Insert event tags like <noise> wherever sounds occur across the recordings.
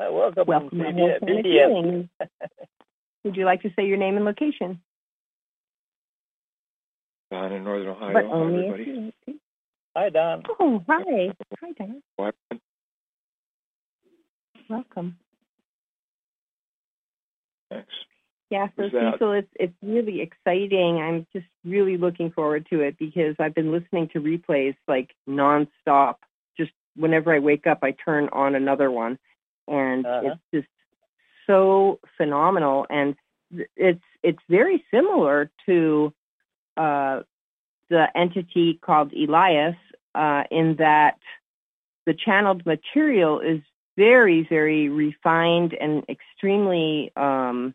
Hi, welcome. Welcome to to BDF. Would you like to say your name and location? Don in Northern Ohio. but Hi, only if everybody. you want to. Hi, Don. Oh, hi. Hi, Don. What? Welcome. Thanks. Yeah, so Who's? Cecil, it's it's really exciting. I'm just really looking forward to it because I've been listening to replays like nonstop. Just whenever I wake up, I turn on another one, and Uh-huh. it's just so phenomenal. And it's it's very similar to uh, the entity called Elias uh, in that the channeled material is very, very refined and extremely um,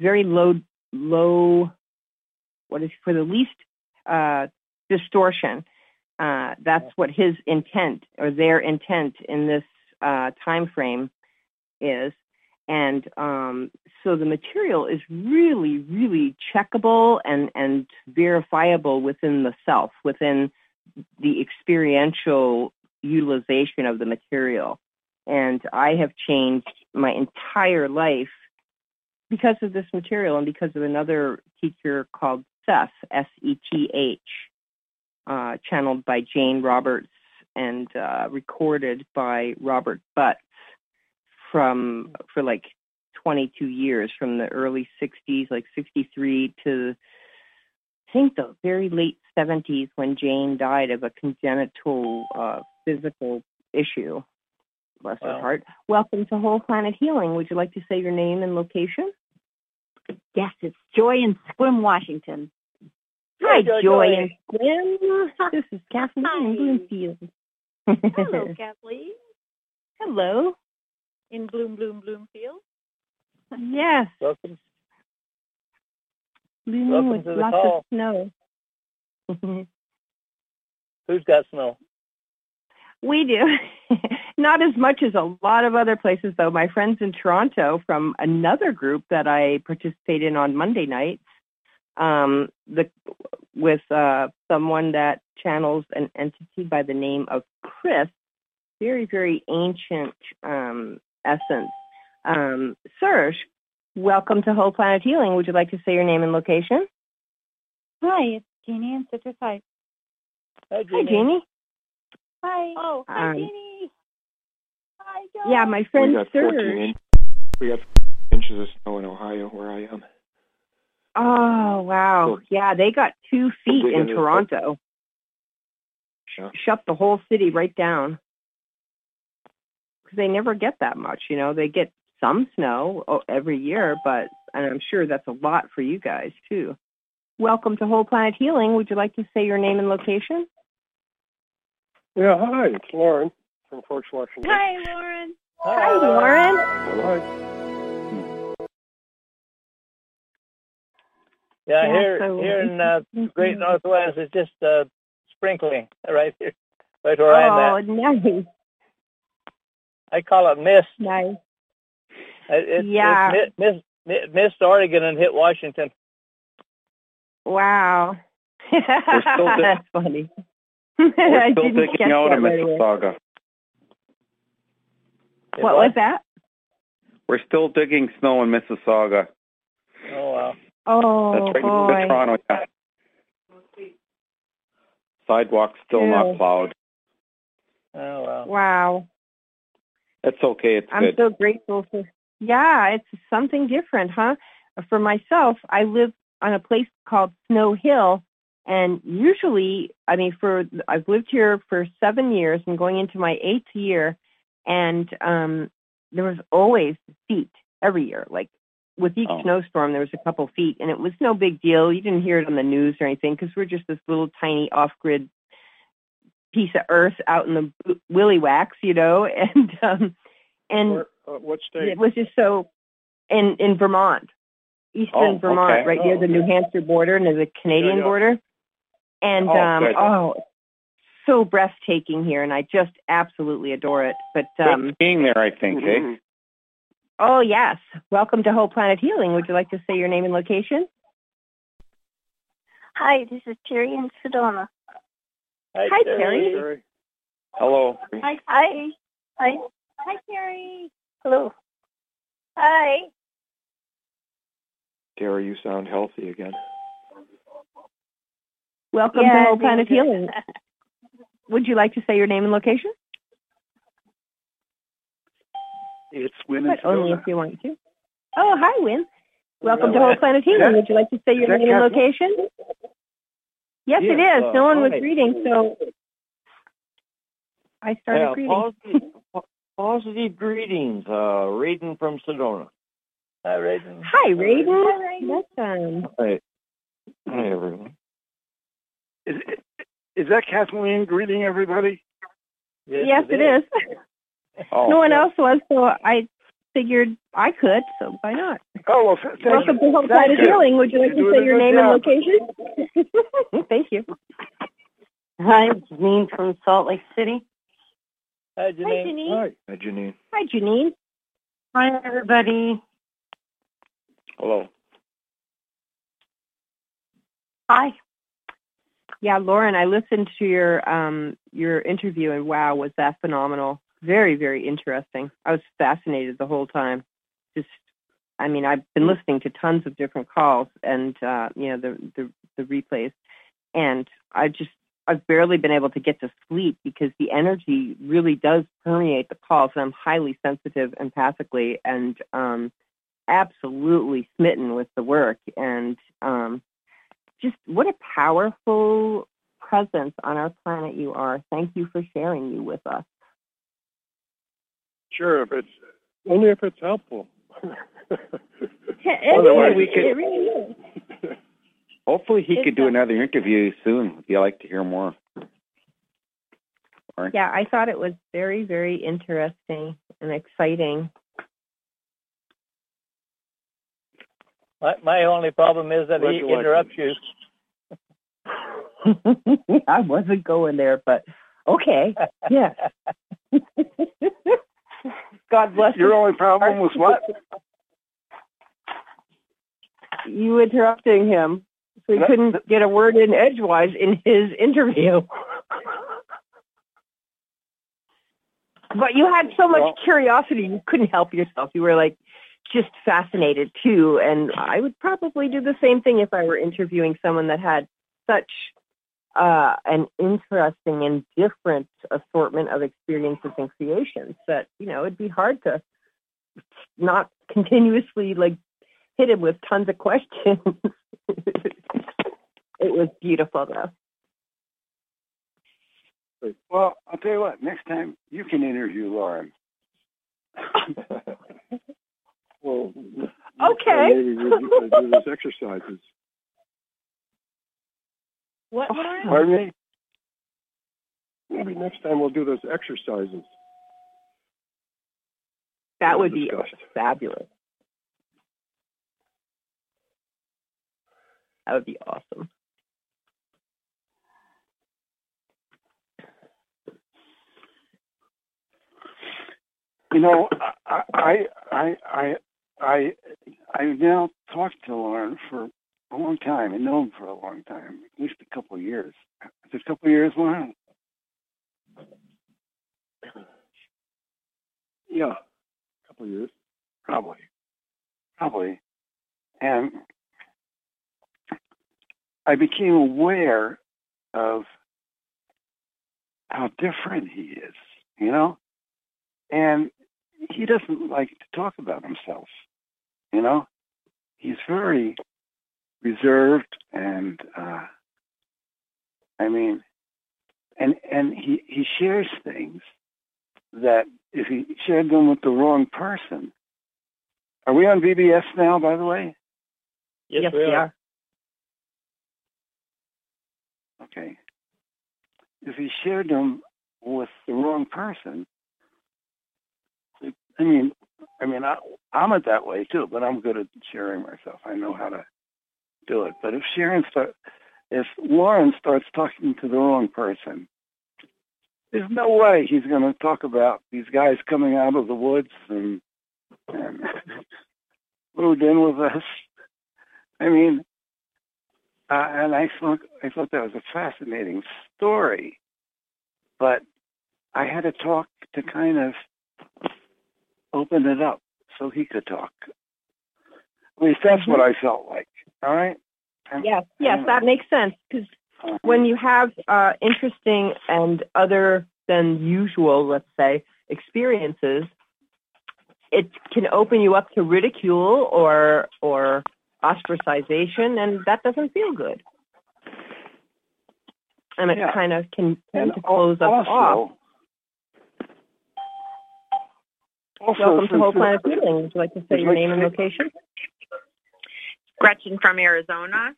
very low, low. What is for the least uh, distortion? Uh, that's what his intent or their intent in this uh, time frame is, and um, so the material is really, really checkable and and verifiable within the self, within the experiential utilization of the material. And I have changed my entire life because of this material and because of another teacher called Seth, S E T H, uh, channeled by Jane Roberts and uh, recorded by Robert Butts from for like 22 years, from the early 60s, like 63 to I think the very late 70s when Jane died of a congenital uh, physical issue. Bless her heart. Welcome to Whole Planet Healing. Would you like to say your name and location? Yes, it's Joy in Sequim, Washington. Hi, Joy, Joy Joy. and Gwen. This is Kathleen Hi. in Bloomfield. Hello, <laughs> Kathleen. Hello. In Bloom, Bloom, Bloomfield. Yes, Welcome. blooming Welcome with to the lots call. of snow. <laughs> <laughs> Who's got snow? We do. Not as much as a lot of other places, though. My friends in Toronto from another group that I participate in on Monday nights, um, the with uh, someone that channels an entity by the name of Chris, very very ancient um, essence. Um, Serge, welcome to Whole Planet Healing. Would you like to say your name and location? Hi, it's Jeannie in Citrus Heights. Hi, Hi, Jeannie. Jeannie. Hi. Oh, hi, Hi. Jeannie. Hi, Joy. Yeah, my We friend got Serge. inch, We got inches of snow in Ohio, where I am. Oh wow! Yeah, they got two feet in? Toronto. Yeah. Shut the whole city right down because they never get that much. You know, they get some snow oh, every year, but and I'm sure that's a lot for you guys too. Welcome to Whole Planet Healing. Would you like to say your name and location? Yeah, hi, it's Lauren from Fort Washington. Hi, Lauren. Hi, Lauren. Hi. Yeah, Yeah, here, so- here in uh, <laughs> Great Northwest, it's just uh, sprinkling <laughs> right here, right where I'm Oh, at. nice, I call it mist. nice. It, it, Yeah. It's mi- mist, mi- mist Oregon and hit Washington. Wow. still <laughs> di- That's funny. We're still didn't digging out of. Mississauga. It What was that? We're still digging snow in Mississauga. Oh wow. Oh That's right boy. in Toronto. Yeah. Sidewalks still Ew. not plowed. Oh wow. Wow. It's okay. It's I'm good. so grateful for. Yeah, it's something different, huh? For myself, I live on a place called Snow Hill, and usually, I mean, for I've lived here for seven years and going into my eighth year, and um, there was always feet every year. Like with each Oh. snowstorm, there was a couple feet, and it was no big deal. You didn't hear it on the news or anything because we're just this little tiny off-grid piece of earth out in the willy wax, you know, <laughs> and um, and Where, uh, what state? it was just so in in Vermont, eastern Oh, Vermont, okay. right near Oh, the New. Hampshire border and the Canadian yeah. border. And Oh, um good. oh so breathtaking here and I just absolutely adore it. But um Good being there, I think. Eh? Oh yes. Welcome to Whole Planet Healing. Would you like to say your name and location? Hi, this is Terry in Sedona. Hi, Terry. Terry. Terry. Hello. Hi, Hi. Hi. Hi, Carrie. Hello. Hi. Tara, you sound healthy again. Welcome Yeah, to Whole Planet. Healing. <laughs> Would you like to say your name and location? It's Wynn and But only if you want to. Oh, hi, Wynn. Welcome to Whole Planet Healing. that- Would you like to say your name and location? Yes, it Yes, is. uh, no one was hi. reading, so I started Yeah, reading. positive, greetings, uh, Raiden from Sedona. Hi, Raiden. Hi, Raiden. Welcome. Hi. Hi, everyone. Is, is that Kathleen greeting everybody? Yes, it is. <laughs> Oh, no one else was, so I figured I could, so why not? Oh, well, thank Welcome you. to Whole Thank Planet you. Healing. Would you like to say your good name and location? <laughs> Thank you. Hi, Janine from Salt Lake City. Hi, Hi, Janine. Janine. Hi. Hi, Janine. Hi, Janine. Hi, everybody. Hello. Hi. Yeah, Lauren, I listened to your um your interview and wow, was that phenomenal. Very, very interesting. I was fascinated the whole time. Just I mean, I've been listening to tons of different calls and uh, you know, the the the replays and I just I've barely been able to get to sleep because the energy really does permeate the calls and I'm highly sensitive empathically and um absolutely smitten with the work and um just what a powerful presence on our planet you are. Thank you for sharing you with us. Sure, if it's only if it's helpful. <laughs> It Otherwise, is. we could- It really is. <laughs> Hopefully, he It's could do a- another interview soon. If you like to hear more? Lauren? Yeah, I thought it was very, very interesting and exciting. My, my only problem is that Glad he you interrupts you. <laughs> I wasn't going there, but okay. Yeah. God bless Your you. only problem was what? You interrupting him. So he That- couldn't get a word in edgewise in his interview. But you had so much Well- curiosity, you couldn't help yourself. You were like just fascinated too. And I would probably do the same thing if I were interviewing someone that had such uh, an interesting and different assortment of experiences and creations that, you know, it'd be hard to not continuously like hit him with tons of questions. <laughs> it was beautiful though. Well, I'll tell you what. Next time you can interview Lauren. <laughs> Well, Okay. Maybe we do those exercises. What? Oh, pardon me? Maybe next time we'll do those exercises. That would be Discussed. fabulous. That would be awesome. You know, I, I, I, I, I, I now talked to Lauren for a long time. I know him for a long time, at least a couple of years. Is it a couple of years, Lauren? Yeah, a couple of years. Probably, probably. And I became aware of how different he is, you know? And he doesn't like to talk about himself, you know? He's very reserved and, uh, I mean, and, and he, he shares things that if he shared them with the wrong person, are we on BBS now, by the way? Yes, we are. Okay. If he shared them with the wrong person, I mean, I mean, I, I'm it that way too, but I'm good at sharing myself. I know how to do it. But if Sharon start, if Lauren starts talking to the wrong person, there's no way he's going to talk about these guys coming out of the woods and, and <laughs> moved in with us. I mean, uh, and I thought I thought that was a fascinating story, but I had to talk to kind of open it up so he could talk. At least that's what I felt like. All right. And- Yes, yes, and, that makes sense because when you have uh, interesting and other than usual, let's say, experiences, it can open you up to ridicule or or ostracization, and that doesn't feel good. And it Yeah. kind of can tend to close us off. also, also Welcome to Whole Planet Healing. Would you like to say your name and location? Gretchen from Arizona.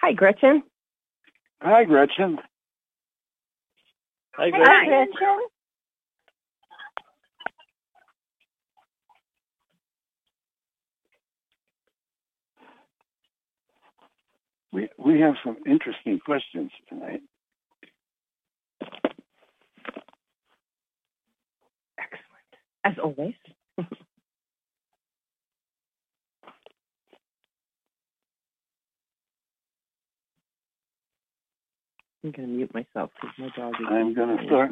Hi, Gretchen. Hi, Gretchen. Hi, Hi, Gretchen. Gretchen. We we have some interesting questions tonight. Excellent, as always. <laughs> I'm going to mute myself because my dog is. I'm going to start.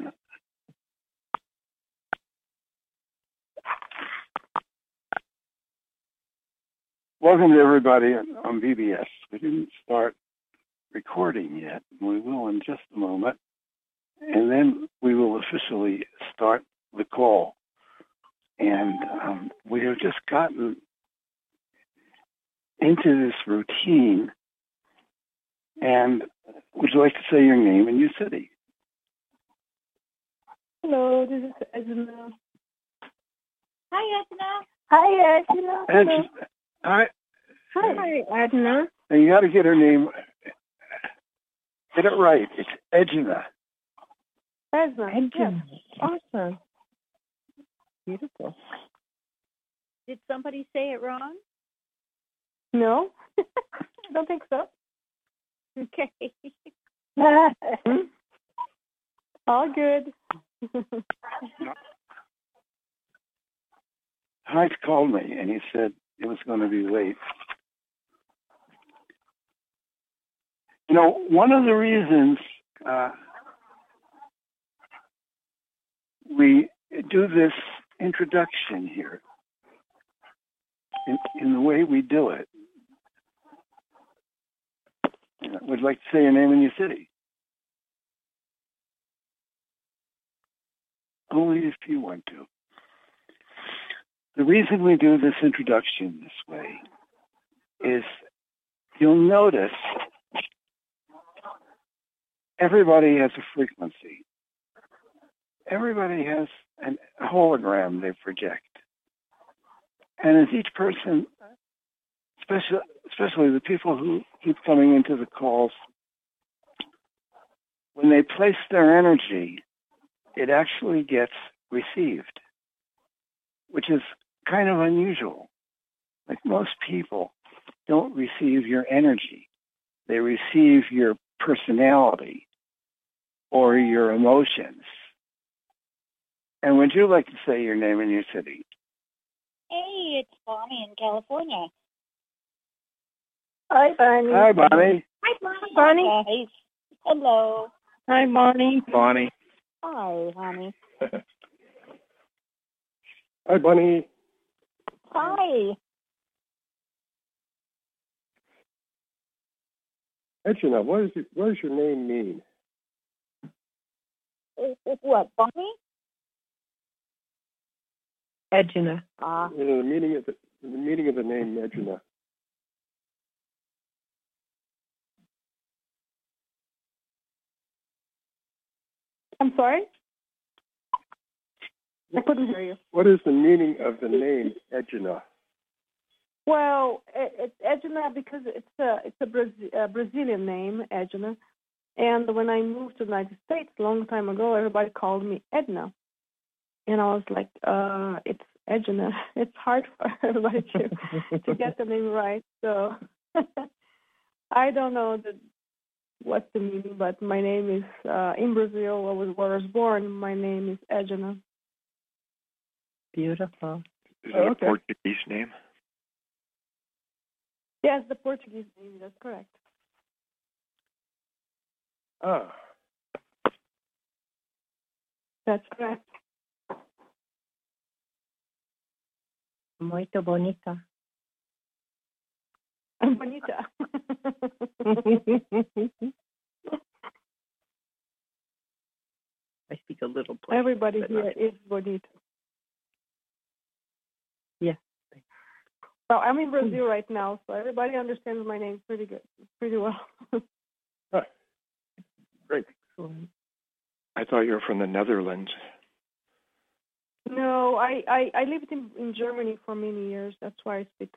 Welcome to everybody on BBS. We didn't start recording yet. We will in just a moment. And then we will officially start the call. And um, we have just gotten into this routine. And would you like to say your name and your city? Hello, this is Edna. Hi, Edna. Hi, Edna. And all right, Hi, Adna. and you got to get her name. Get it right. It's Edna. Edna. Edna. Awesome. Beautiful. Did somebody say it wrong? No, <laughs> I don't think so. Okay. <laughs> All good. <laughs> Hyde called me and he said it was going to be late. You know, one of the reasons uh, we do this introduction here, in, in the way we do it, you would like to say your name and your city. Only if you want to. The reason we do this introduction this way is you'll notice everybody has a frequency. Everybody has a hologram they project. And as each person, especially, especially the people who keep coming into the calls, when they place their energy, it actually gets received, which is kind of unusual. Like most people don't receive your energy. They receive your personality or your emotions. And would you like to say your name and your city? Hey, it's Bonnie in California. Hi, Bonnie. Hi, Bonnie. Hi, Bonnie. Bonnie. Guys. Hello. Hi, Bonnie. Bonnie. Hi, honey. Hi, Bunny. Hi. Edna, what, is it, what does your name mean? Uh, uh, What, Bonnie? Edna. Ah, You know, the meaning of the, the meaning of the name Edna. I'm sorry? I couldn't hear you. What is the meaning of the name Edna? Well, it, it's Edna because it's a it's a, Braz- a Brazilian name, Edna. And when I moved to the United States a long time ago, everybody called me Edna, and I was like, uh, it's Edna. <laughs> It's hard for <laughs> everybody to to get the name right. So <laughs> I don't know the, what's the meaning, but my name is uh, in Brazil. Where I was, where I was born. My name is Edna. Beautiful. Is Oh, okay. a Portuguese name? Yes, the Portuguese name. That's correct. Ah, That's correct. Muito bonita. <laughs> Bonita. I speak a little Portuguese. Everybody here is bonita. Yeah. Well, I'm in Brazil right now, so everybody understands my name pretty good, pretty well. <laughs> Great. Excellent. I thought you were from the Netherlands. no, I, I I lived in in Germany for many years. That's why I speak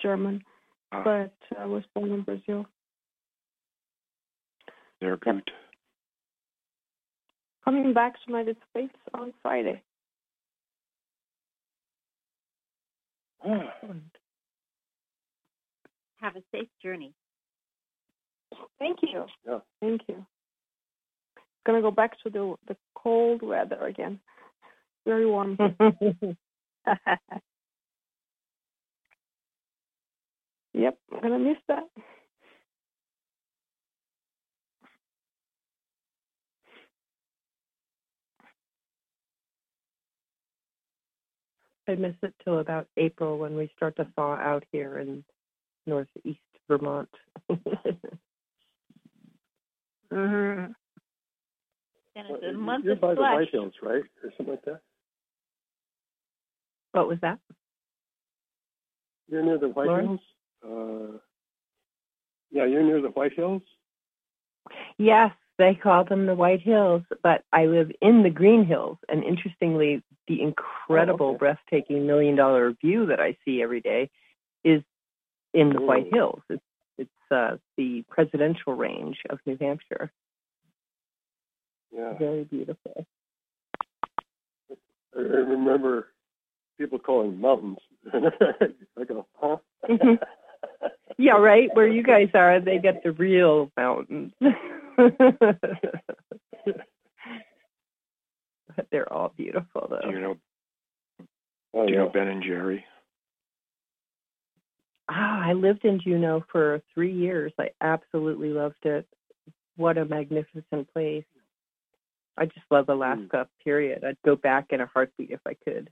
German, but I was born in Brazil. they're good. Coming back to United States on Friday. Ah, Have a safe journey. Thank you. Yeah. Thank you. Gonna go back to the the cold weather again. Very warm. <laughs> <laughs> here. Yep, I'm gonna miss that. I miss it till about April when we start to thaw out here in northeast Vermont. <laughs> Mm-hmm. And well, it's a you- month You're of by the slush. White Hills, right? Or something like that? what was that? You're near the White Hills? Uh, yeah, you're near the White Hills? Yes, they call them the White Hills, but I live in the Green Hills. And interestingly, the incredible, okay. breathtaking million dollar view that I see every day is in the White Hills. It's, it's uh, the presidential range of New Hampshire. Yeah. Very beautiful. I remember people calling mountains. <laughs> I go, huh? Mhm. <laughs> Yeah, right. Where you guys are, they get the real mountains. but they're all beautiful, though. Do though. you know? Oh, Do you yeah. know Ben and Jerry? Ah, I lived in Juneau for three years. I absolutely loved it. What a magnificent place. I just love Alaska, period. I'd go back in a heartbeat if I could.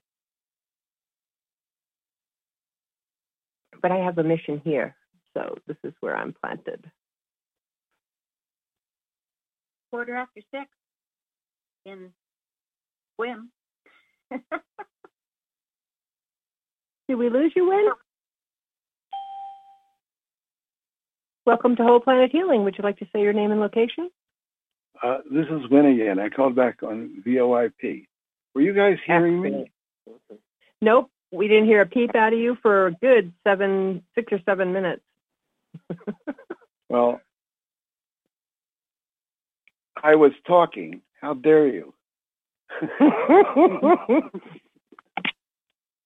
But I have a mission here, so this is where I'm planted. Quarter after six in Sequim. <laughs> Did we lose you, Wynn? Welcome to Whole Planet Healing. Would you like to say your name and location? Uh, this is Wynn again. I called back on VOIP. Were you guys hearing me? Nope, we didn't hear a peep out of you for a good seven, six or seven minutes. <laughs> Well, I was talking. How dare you? <laughs>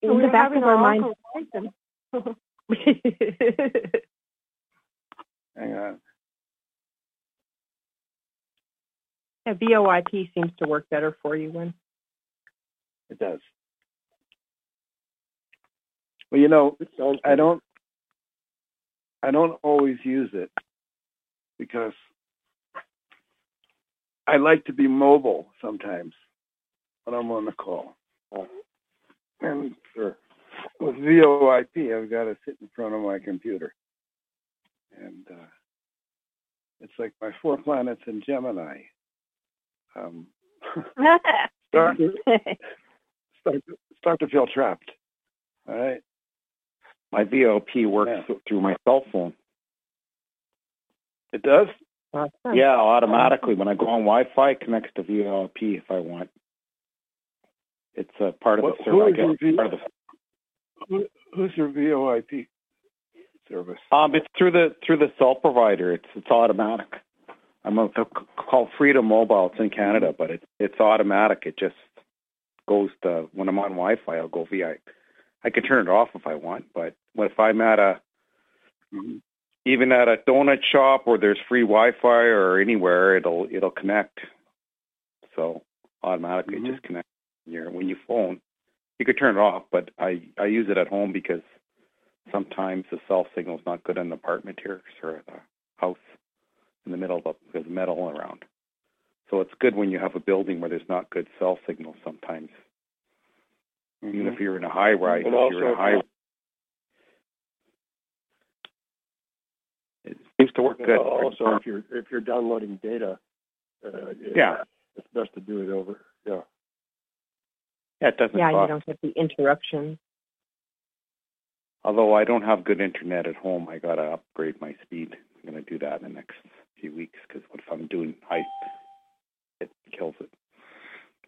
In we the back having of our our mind. <laughs> Hang on. yeah, VOIP seems to work better for you, Wynn. It does. Well, you know, I don't. I don't always use it because I like to be mobile sometimes when I'm on the call. Oh. And sure. with VoIP, I've got to sit in front of my computer, and uh, it's like my four <laughs> planets in Gemini. Um, <laughs> <laughs> start, to, start, to, start to feel trapped. All right. My VoIP works Yeah. through my cell phone. It does. Awesome. Yeah, automatically. When I go on Wi-Fi, it connects to VoIP if I want. It's a part of What- the who service. is your V- Part of Who, who's your VoIP service? um, it's through the through the cell provider. It's it's automatic. I'm a, they're c- called Freedom Mobile. It's in Canada, but it's it's automatic. It just goes to when I'm on Wi-Fi. I'll go via. I can turn it off if I want, but if I'm at a even at a donut shop where there's free Wi-Fi or anywhere, it'll it'll connect. So automatically Mhm. just connects when you when you phone. You could turn it off, but I I use it at home because sometimes the cell signal's not good in the apartment here or the house in the middle of there's metal around. So it's good when you have a building where there's not good cell signal sometimes. Even if you're in a high rise. And if you're in a high, it seems to work good. Uh, also, if you're if you're downloading data, uh, Yeah. it's best to do it over. Yeah. yeah, it doesn't Yeah, you don't get the interruptions. Although I don't have good internet at home, I gotta upgrade my speed. I'm gonna do that in the next few weeks because what if I'm doing high, it kills it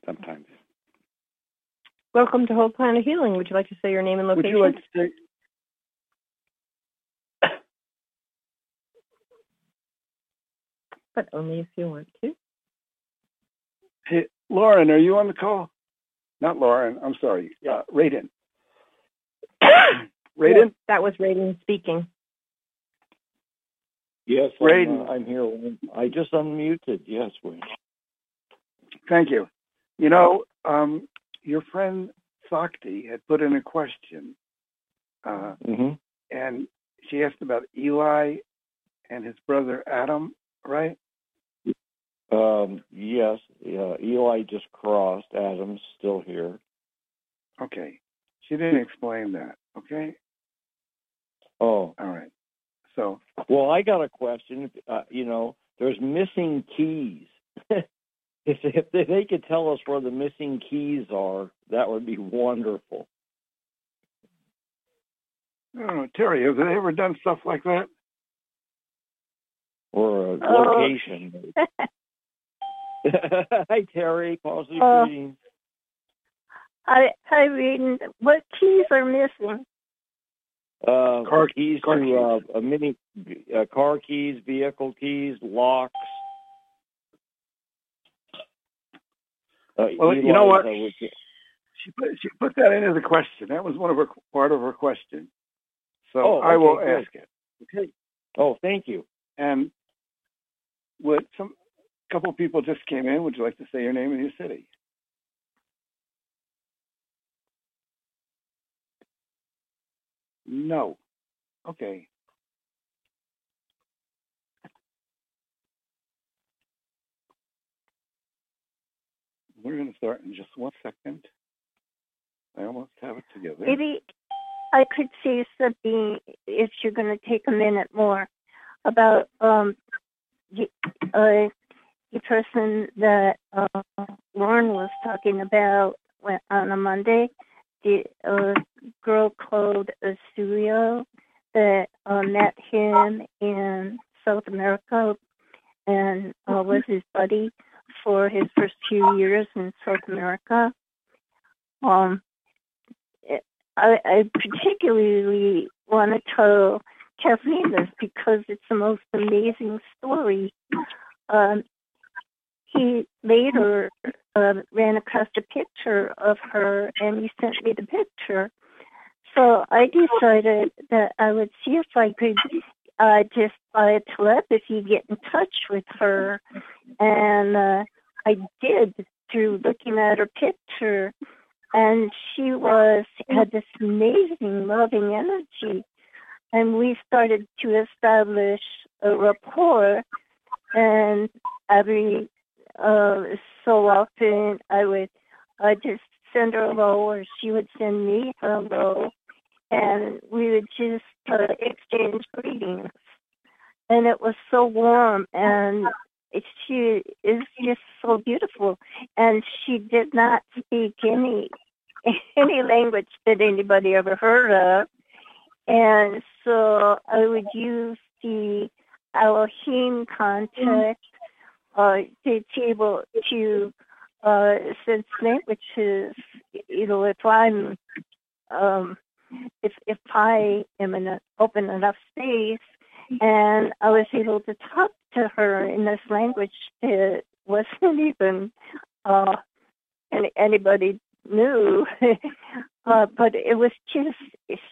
sometimes. Welcome to Whole Planet Healing. Would you like to say your name and Would location? you like to say? But only if you want to. Hey, Lauren, are you on the call? Not Lauren. I'm sorry. Uh, Raiden. <coughs> Raiden. Yes, that was Raiden speaking. Yes, I'm, Raiden. uh, I'm here. I just unmuted. Yes, Wayne. Thank you. You know, um, your friend Sakti had put in a question, uh, hmm and she asked about Eli and his brother Adam, right? Um, yes, uh, Eli just crossed. Adam's still here. Okay. She didn't explain that. Okay. Oh, All right. So, well, I got a question. Uh, you know, there's missing keys. <laughs> if, if they, they could tell us where the missing keys are, that would be wonderful. I don't know, Terry, have they ever done stuff like that? Or a Oh. location. <laughs> Hi, Terry. Positive Oh. greetings. I I reading what keys are missing. Uh, Car- keys car to uh, a mini uh, car keys, vehicle keys, locks. Uh, Well, you know what? Uh, She put, she put that in as a question. That was one of her part of her question. So Oh, I will good. ask it. Okay. oh, thank you. And would some couple of people just came in? Would you like to say your name and your city? No. Okay. We're going to start in just one second. I almost have it together. Maybe I could say something if you're going to take a minute more about um the uh, the person that uh, Lauren was talking about when, on a Monday, the uh, girl called Asurio that uh, met him in South America and uh, was his buddy for his first few years in South America. Um, I, I particularly want to tell Kathleen this because it's the most amazing story. Um, he later uh, ran across a picture of her and he sent me the picture. So I decided that I would see if I could uh, just by telepathy get in touch with her. And uh, I did through looking at her picture. And she was had this amazing loving energy. And we started to establish a rapport. And every uh so often i would i just send her a hello or she would send me a hello and we would just uh, exchange greetings and it was so warm and she is just so beautiful and she did not speak any <laughs> any language that anybody ever heard of. And so I would use the Elohim context uh, to be able to uh, sense languages. You know, if I'm, um, if if I am in an open enough space, and I was able to talk to her in this language that wasn't <laughs> even uh, any, anybody knew, <laughs> uh, but it was just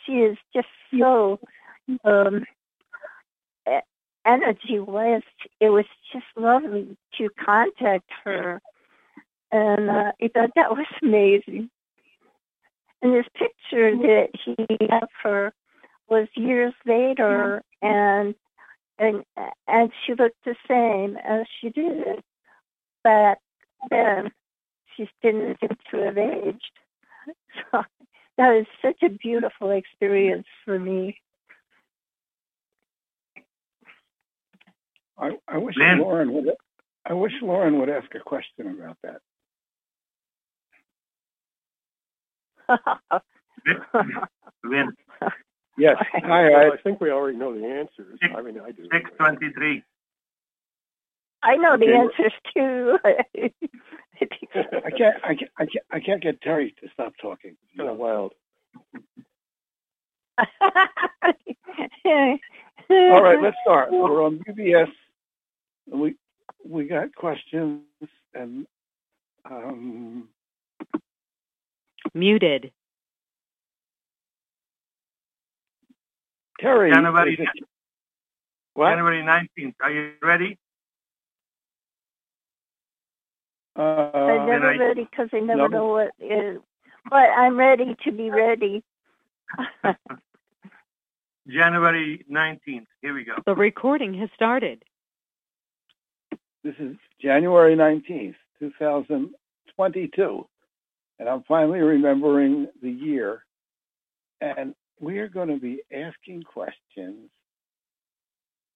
she is just so um, energy was it was just lovely to contact her, and uh, I thought that was <laughs> amazing. And this picture that he had of her was years later, and and and she looked the same as she did back then. She didn't seem to have aged. <laughs> So that was such a beautiful experience for me. I, I wish Lynn. Lauren would. I wish Lauren would ask a question about that. Lynn, Yes. Hi, I, I think we already know the answers. I mean, I do. six twenty-three. I know the answers too. I can't. I can't. I can't. I can't get Terry to stop talking. Kind of wild. <laughs> All right, let's start. We're on BBS. We we got questions and um, Muted. Terry. January- is it- what? January nineteenth. Are you ready? I'm Uh, never I- ready because I never No. know what is. But I'm ready to be ready. <laughs> January nineteenth. Here we go. The recording has started. this is January nineteenth, two thousand twenty-two, and I'm finally remembering the year. And we are going to be asking questions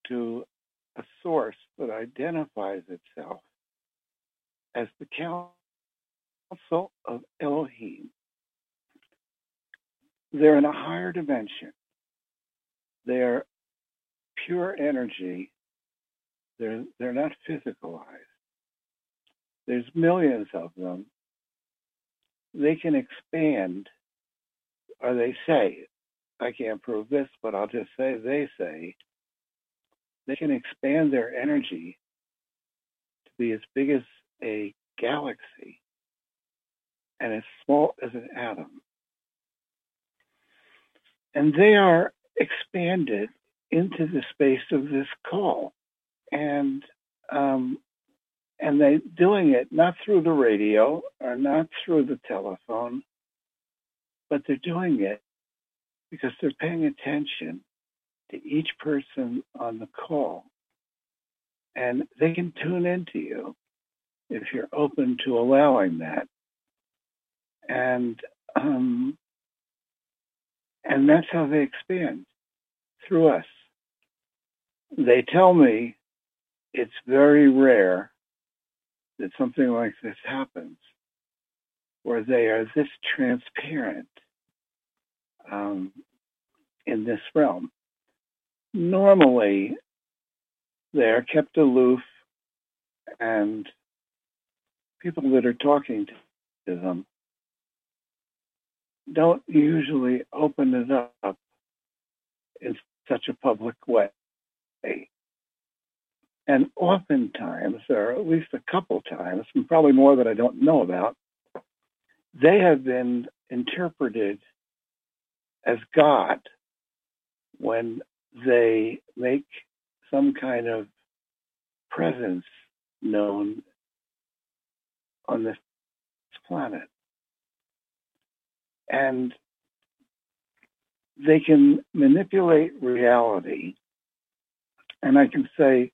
to a source that identifies itself as the Council of Elohim. They're in a higher dimension. They're pure energy. They're they're not physicalized. There's millions of them. They can expand, or they say, I can't prove this, but I'll just say they say they can expand their energy to be as big as a galaxy and as small as an atom. And they are expanded into the space of this call. And um, and they doing it not through the radio or not through the telephone, but they're doing it because they're paying attention to each person on the call. And they can tune into you if you're open to allowing that. And um, and that's how they expand through us. They tell me it's very rare that something like this happens, where they are this transparent um, in this realm. Normally, they are kept aloof, and people that are talking to them don't usually open it up in such a public way. And oftentimes, or at least a couple times, and probably more that I don't know about, they have been interpreted as God when they make some kind of presence known on this planet. And they can manipulate reality. And I can say,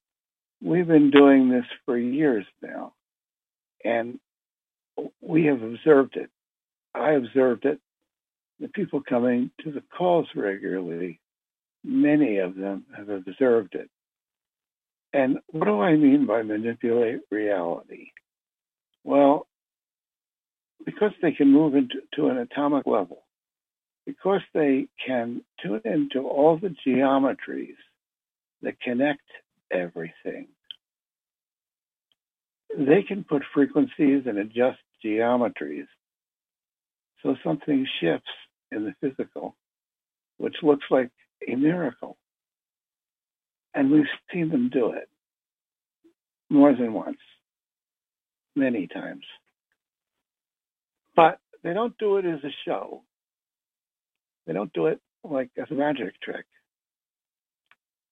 we've been doing this for years now. And we have observed it. I observed it. The people coming to the calls regularly, many of them have observed it. And what do I mean by manipulate reality? Well, because they can move into to an atomic level, because they can tune into all the geometries that connect everything, they can put frequencies and adjust geometries so something shifts in the physical, which looks like a miracle. And we've seen them do it more than once, many times. But they don't do it as a show. They don't do it like as a magic trick.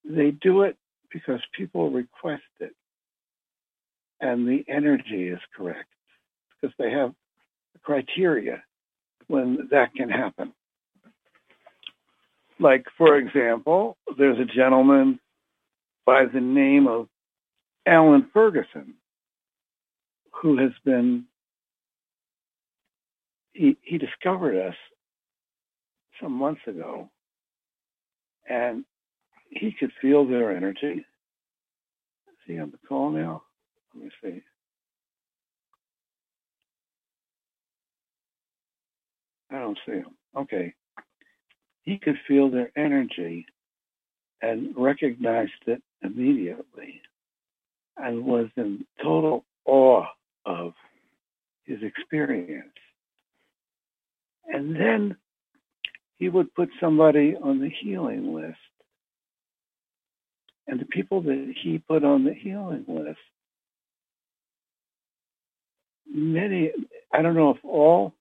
They do it because people request it and the energy is correct because they have criteria when that can happen. Like, for example, there's a gentleman by the name of Alan Ferguson who has been, he, he discovered us some months ago, and he could feel their energy. Is he on the call now? Let me see. I don't see him. Okay. He could feel their energy and recognized it immediately and was in total awe of his experience. And then he would put somebody on the healing list. And the people that he put on the healing list, many, I don't know if all,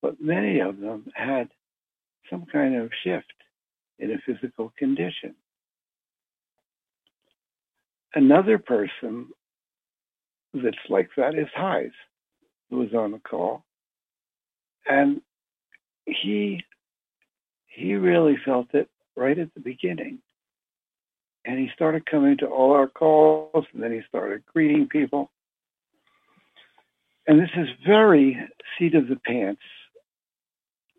but many of them had some kind of shift in a physical condition. Another person that's like that is Heise, who was on the call. And he he really felt it right at the beginning. And he started coming to all our calls, and then he started greeting people. And this is very seat of the pants,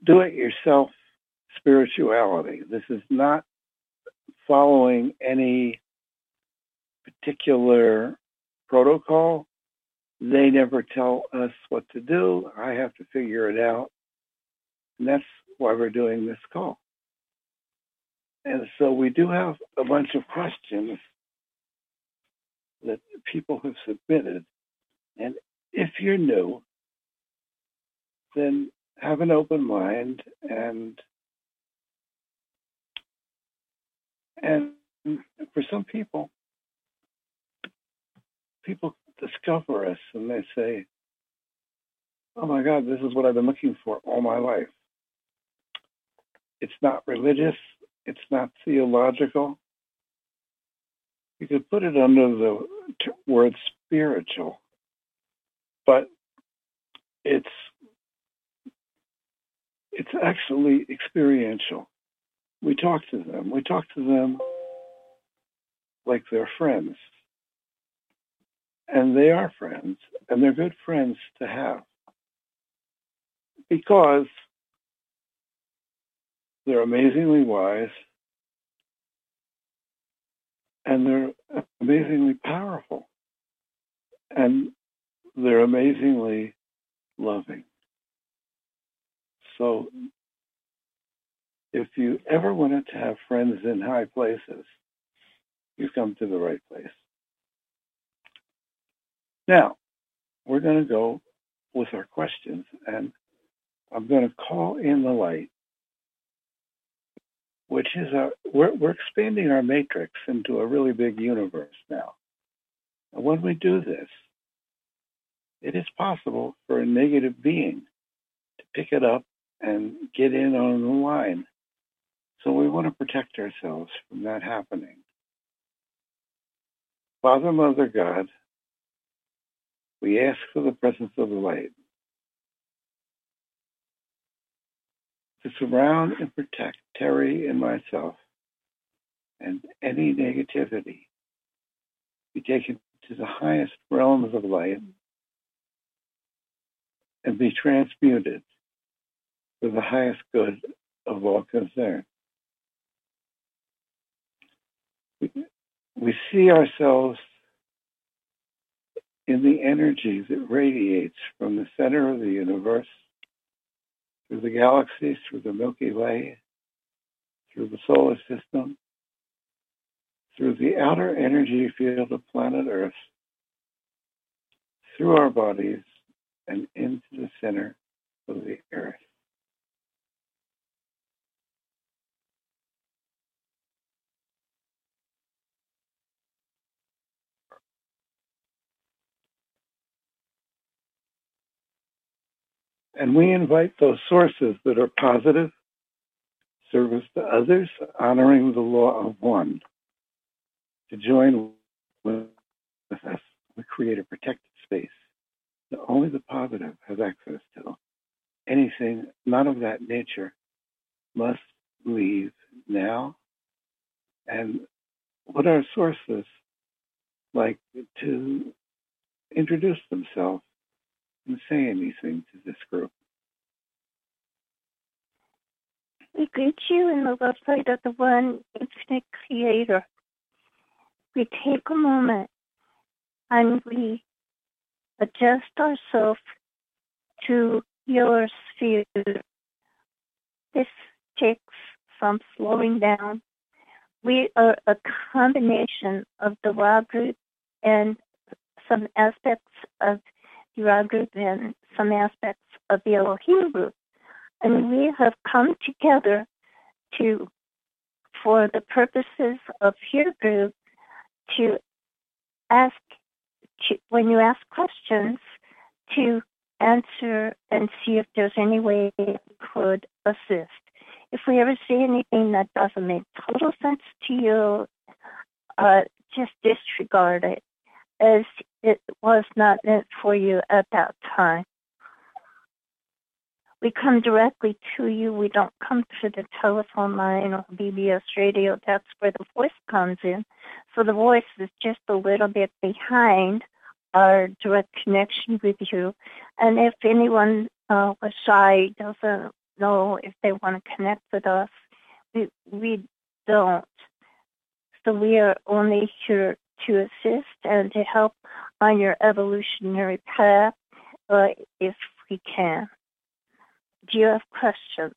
do it yourself spirituality. This is not following any particular protocol. They never tell us what to do. I have to figure it out. And that's why we're doing this call. And so we do have a bunch of questions that people have submitted. And if you're new, then have an open mind and and for some people people discover us and they say oh my god this is what i've been looking for all my life it's not religious it's not theological you could put it under the word spiritual but it's it's actually experiential. We talk to them. We talk to them like they're friends. And they are friends, and they're good friends to have because they're amazingly wise and they're amazingly powerful and they're amazingly loving. So if you ever wanted to have friends in high places, you've come to the right place. Now, we're going to go with our questions, and I'm going to call in the light, which is a, we're, we're expanding our matrix into a really big universe now. And when we do this, it is possible for a negative being to pick it up and get in on the line. So we want to protect ourselves from that happening. Father, Mother, God, we ask for the presence of the light to surround and protect Terry and myself and any negativity be taken to the highest realms of light and be transmuted for the highest good of all concerned. We, we see ourselves in the energy that radiates from the center of the universe, through the galaxies, through the Milky Way, through the solar system, through the outer energy field of planet Earth, through our bodies, and into the center of the Earth. And we invite those sources that are positive, service to others, honoring the law of one, to join with us. We create a protected space that only the positive has access to. Anything not of that nature must leave now. And what our sources like to introduce themselves and say anything to this group. We greet you in the website of the one infinite creator. We take a moment and we adjust ourselves to your sphere. This takes some slowing down. We are a combination of the wild group and some aspects of the Ra group and some aspects of the Elohim group. And we have come together to, for the purposes of your group, to ask, to, when you ask questions, to answer and see if there's any way we could assist. If we ever see anything that doesn't make total sense to you, uh, just disregard it as it was not meant for you at that time. We come directly to you. We don't come through the telephone line or BBS radio. That's where the voice comes in. So the voice is just a little bit behind our direct connection with you. And if anyone uh, was shy, doesn't know if they want to connect with us, we, we don't. So we are only here to assist and to help on your evolutionary path uh, if we can. Do you have questions?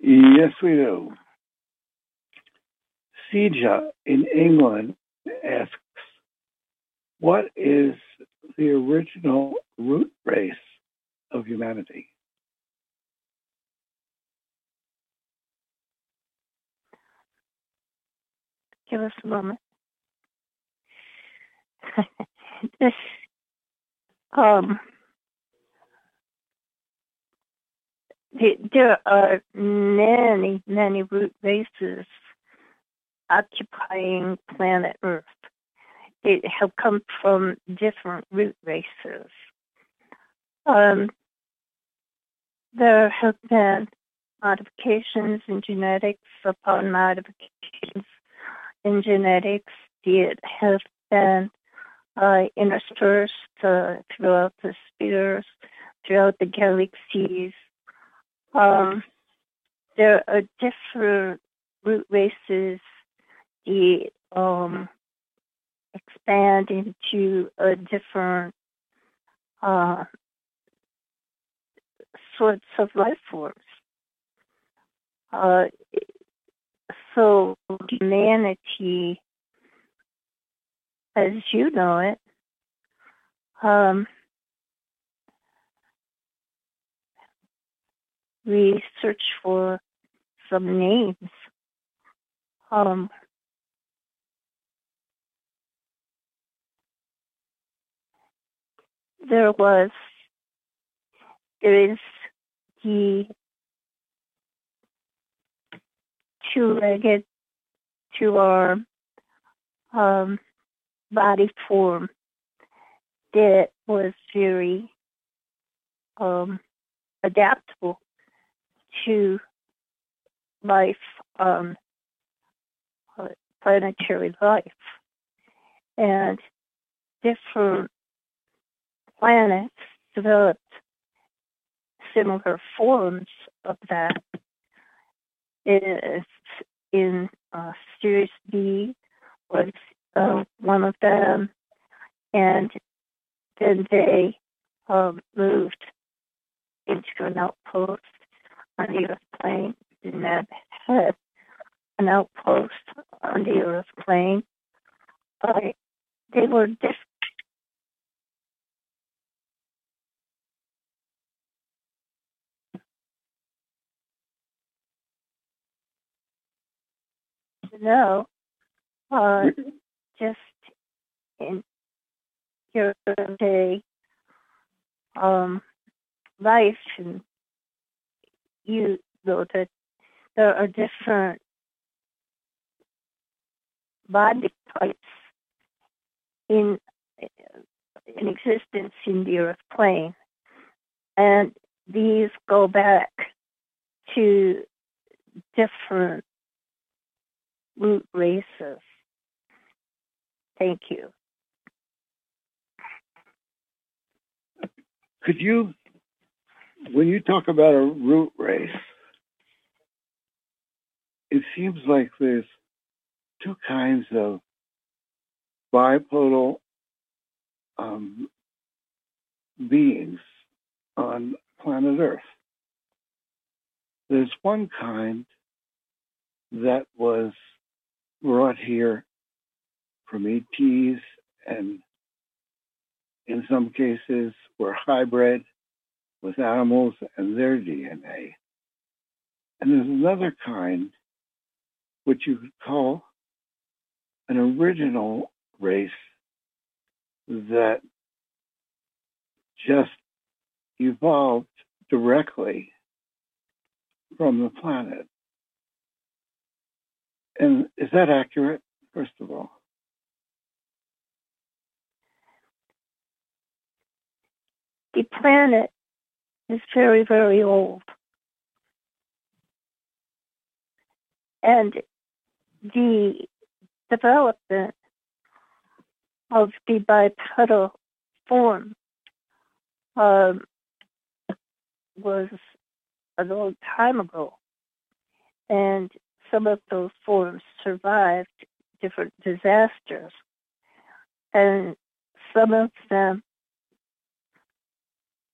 Yes, we do. Sija in England asks, what is the original root race of humanity? Give us a moment. <laughs> um, there are many, many root races occupying planet Earth. They have come from different root races. Um, there have been modifications in genetics upon modifications in genetics. It has been uh, interspersed uh, throughout the spheres, throughout the galaxies. Um, there are different root races that um, expand into a different uh, sorts of life forms. Uh, so humanity, as you know it, um, we search for some names. Um, there was, there is the two-legged to our um, body form that was very um, adaptable to life, um, planetary life, and different planets developed similar forms of that. In uh, B was uh, one of them, and then they um, moved into an outpost on the Earth plane. Have had an outpost on the Earth plane. Uh, they were different. No, uh, just in your day um, life, and you know that there are different body types in in existence in the Earth plane, and these go back to different root races. Thank you. Could you, when you talk about a root race, it seems like there's two kinds of bipedal um, beings on planet Earth. There's one kind that was brought here from ETs and in some cases were hybrid with animals and their DNA. And there's another kind which you could call an original race that just evolved directly from the planet. And is that accurate, first of all? The planet is very, very old. And the development of the bipedal form um, was a long time ago. And some of those forms survived different disasters. And some of them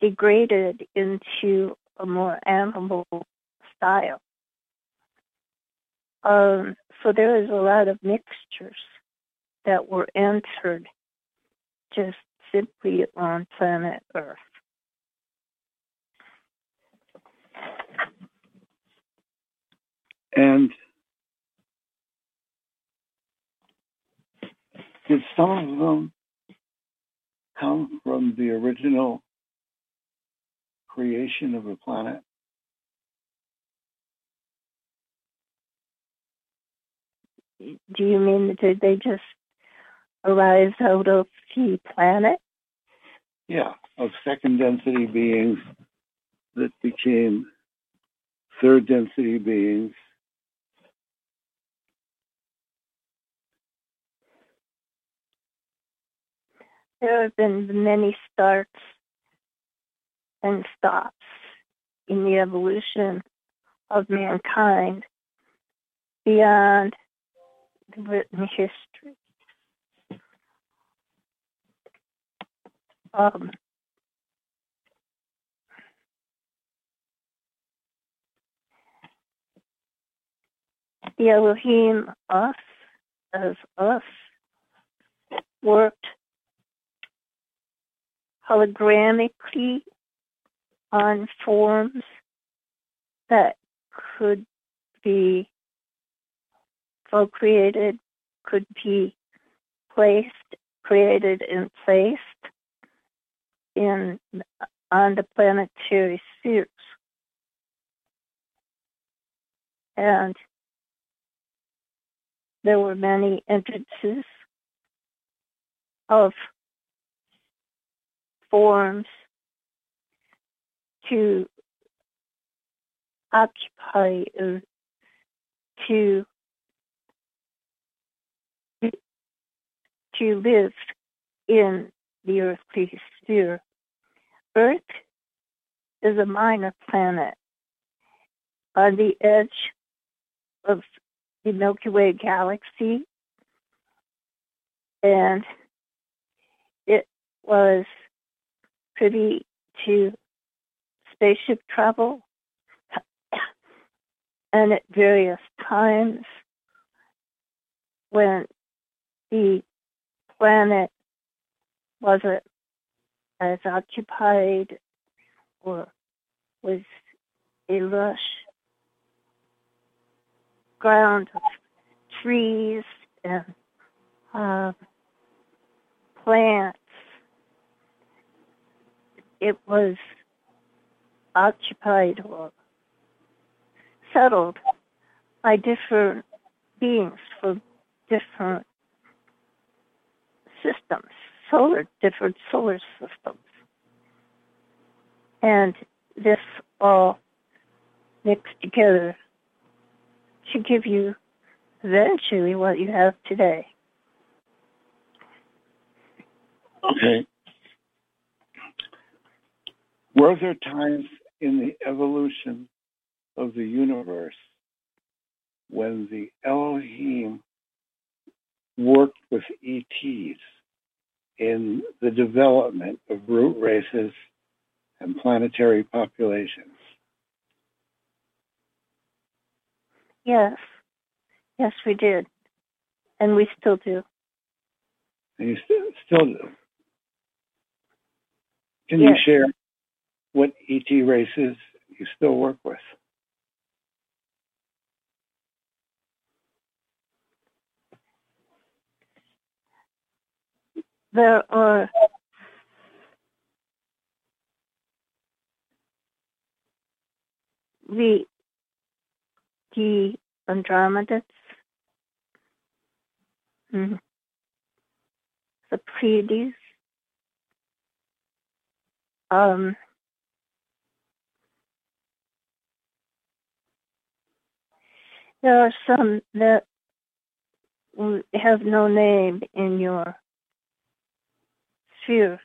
degraded into a more animal style. Um, so there is a lot of mixtures that were entered just simply on planet Earth. And did some of them come from the original creation of the planet? Do you mean did they just arise out of the planet? Yeah, of second density beings that became third density beings. There have been many starts and stops in the evolution of mankind beyond the written history. Um, the Elohim, us, as us, worked holographically on forms that could be co-created, could be placed, created and placed in on the planetary spheres. And there were many entrances of forms to occupy uh, to to live in the earthly sphere. Earth is a minor planet on the edge of the Milky Way galaxy, and it was privy to spaceship travel <coughs> and at various times when the planet wasn't as occupied or was a lush ground of trees and uh, plants. It was occupied or settled by different beings from different systems, solar, different solar systems. And this all mixed together to give you eventually what you have today. Okay. Were there times in the evolution of the universe when the Elohim worked with ETs in the development of root races and planetary populations. Yes. Yes, we did. And we still do. And you still, still do. Can Yes. you share what ET races you still work with? There are the the Andromedas, mhm, the Pleiades, um, there are some that have no name in your sphere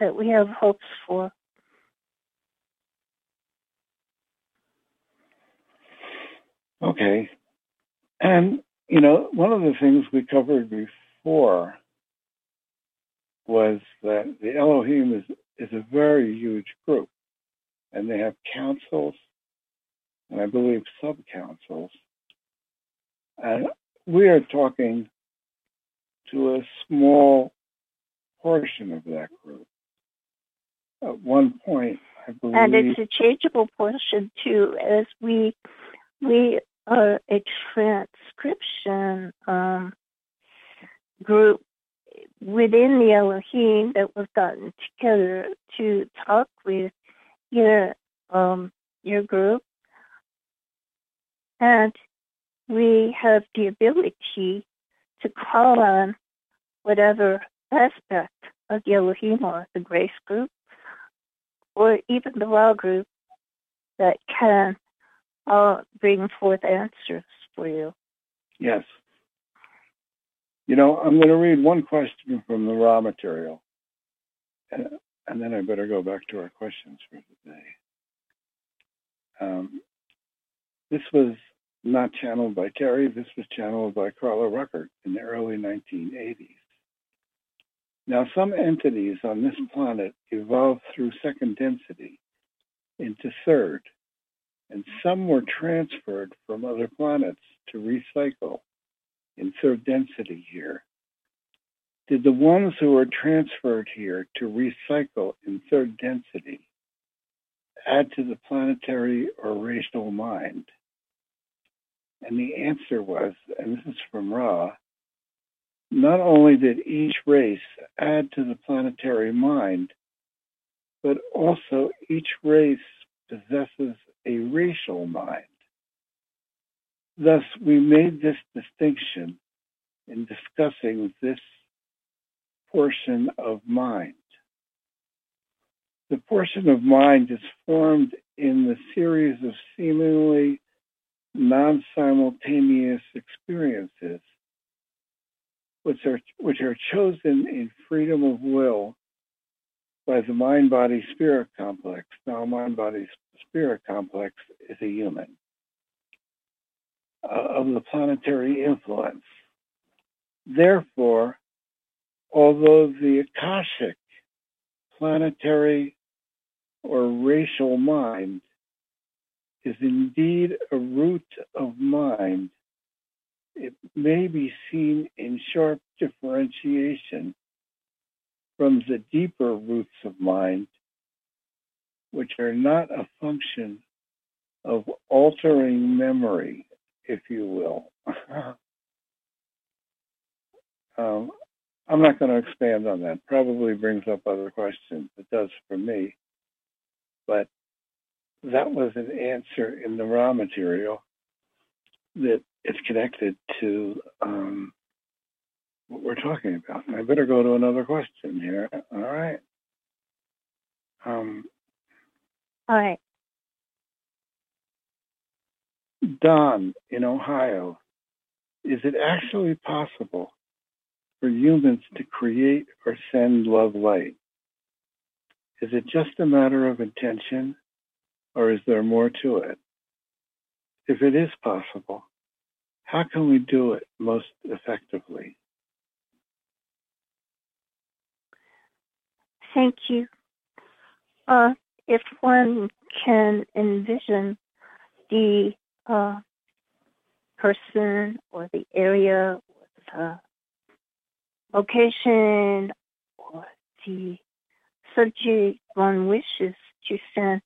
that we have hopes for. Okay. And, you know, one of the things we covered before was that the Elohim is, is a very huge group. And they have councils and I believe sub councils. And we are talking to a small portion of that group. At one point, I believe. and it's a changeable portion too as we we are a transcription um, group within the Elohim that was gotten together to talk with your um, your group and we have the ability to call on whatever aspect of the Elohim or the grace group or even the law group that can uh, bring forth answers for you. Yes. You know, I'm going to read one question from the Ra material, and, and then I better go back to our questions for today. Um, this was not channeled by Terry, this was channeled by Carla Rueckert in the early 1980s. Now, some entities on this planet evolved through second density into third, and some were transferred from other planets to recycle in third density here. Did the ones who were transferred here to recycle in third density add to the planetary or racial mind? And the answer was, and this is from Ra, not only did each race add to the planetary mind, but also each race possesses a racial mind. Thus, we made this distinction in discussing this portion of mind. The portion of mind is formed in the series of seemingly non simultaneous experiences, which are, which are chosen in freedom of will by the mind body spirit complex. Now, mind body spirit complex is a human uh, of the planetary influence. Therefore, although the Akashic planetary or racial mind is indeed a root of mind, it may be seen in sharp differentiation from the deeper roots of mind, which are not a function of altering memory, if you will. <laughs> um, I'm not going to expand on that. Probably brings up other questions. It does for me. But that was an answer in the Ra material that is connected to um, what we're talking about. I better go to another question here. All right. Um, All right. Don in Ohio, is it actually possible for humans to create or send love light? Is it just a matter of intention or is there more to it? if it is possible, how can we do it most effectively? Thank you. Uh, if one can envision the uh, person or the area or the location or the subject one wishes to send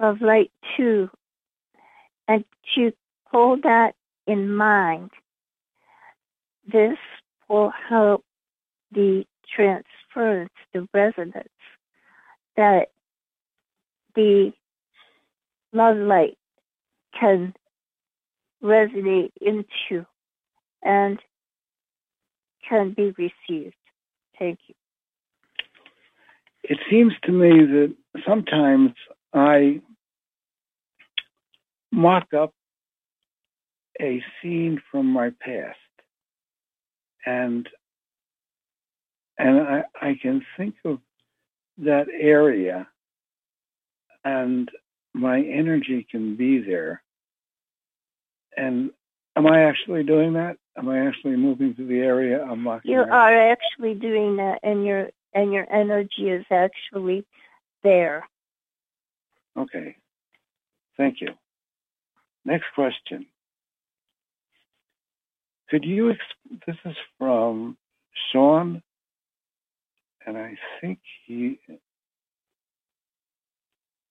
love light too, and to hold that in mind, this will help the transference, the resonance that the love light can resonate into and can be received. Thank you. It seems to me that sometimes I mock up a scene from my past and and I, I can think of that area and my energy can be there and am i actually doing that am i actually moving to the area i'm mocking You out? are actually doing that, and your and your energy is actually there. Okay. Thank you. Next question. Could you, ex- this is from Sean, and I think he,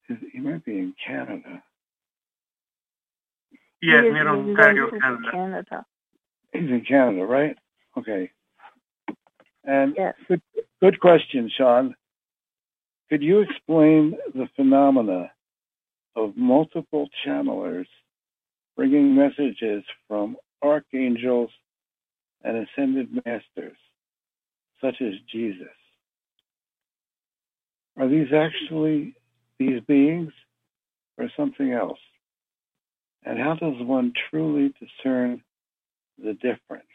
he might be in Canada. Yes, He is near in Ontario, Vancouver, Canada. Canada. He's in Canada, right? Okay. And Yes. good, good question, Sean. Could you explain the phenomena of multiple channelers bringing messages from archangels and ascended masters, such as Jesus? Are these actually these beings or something else? And how does one truly discern the difference?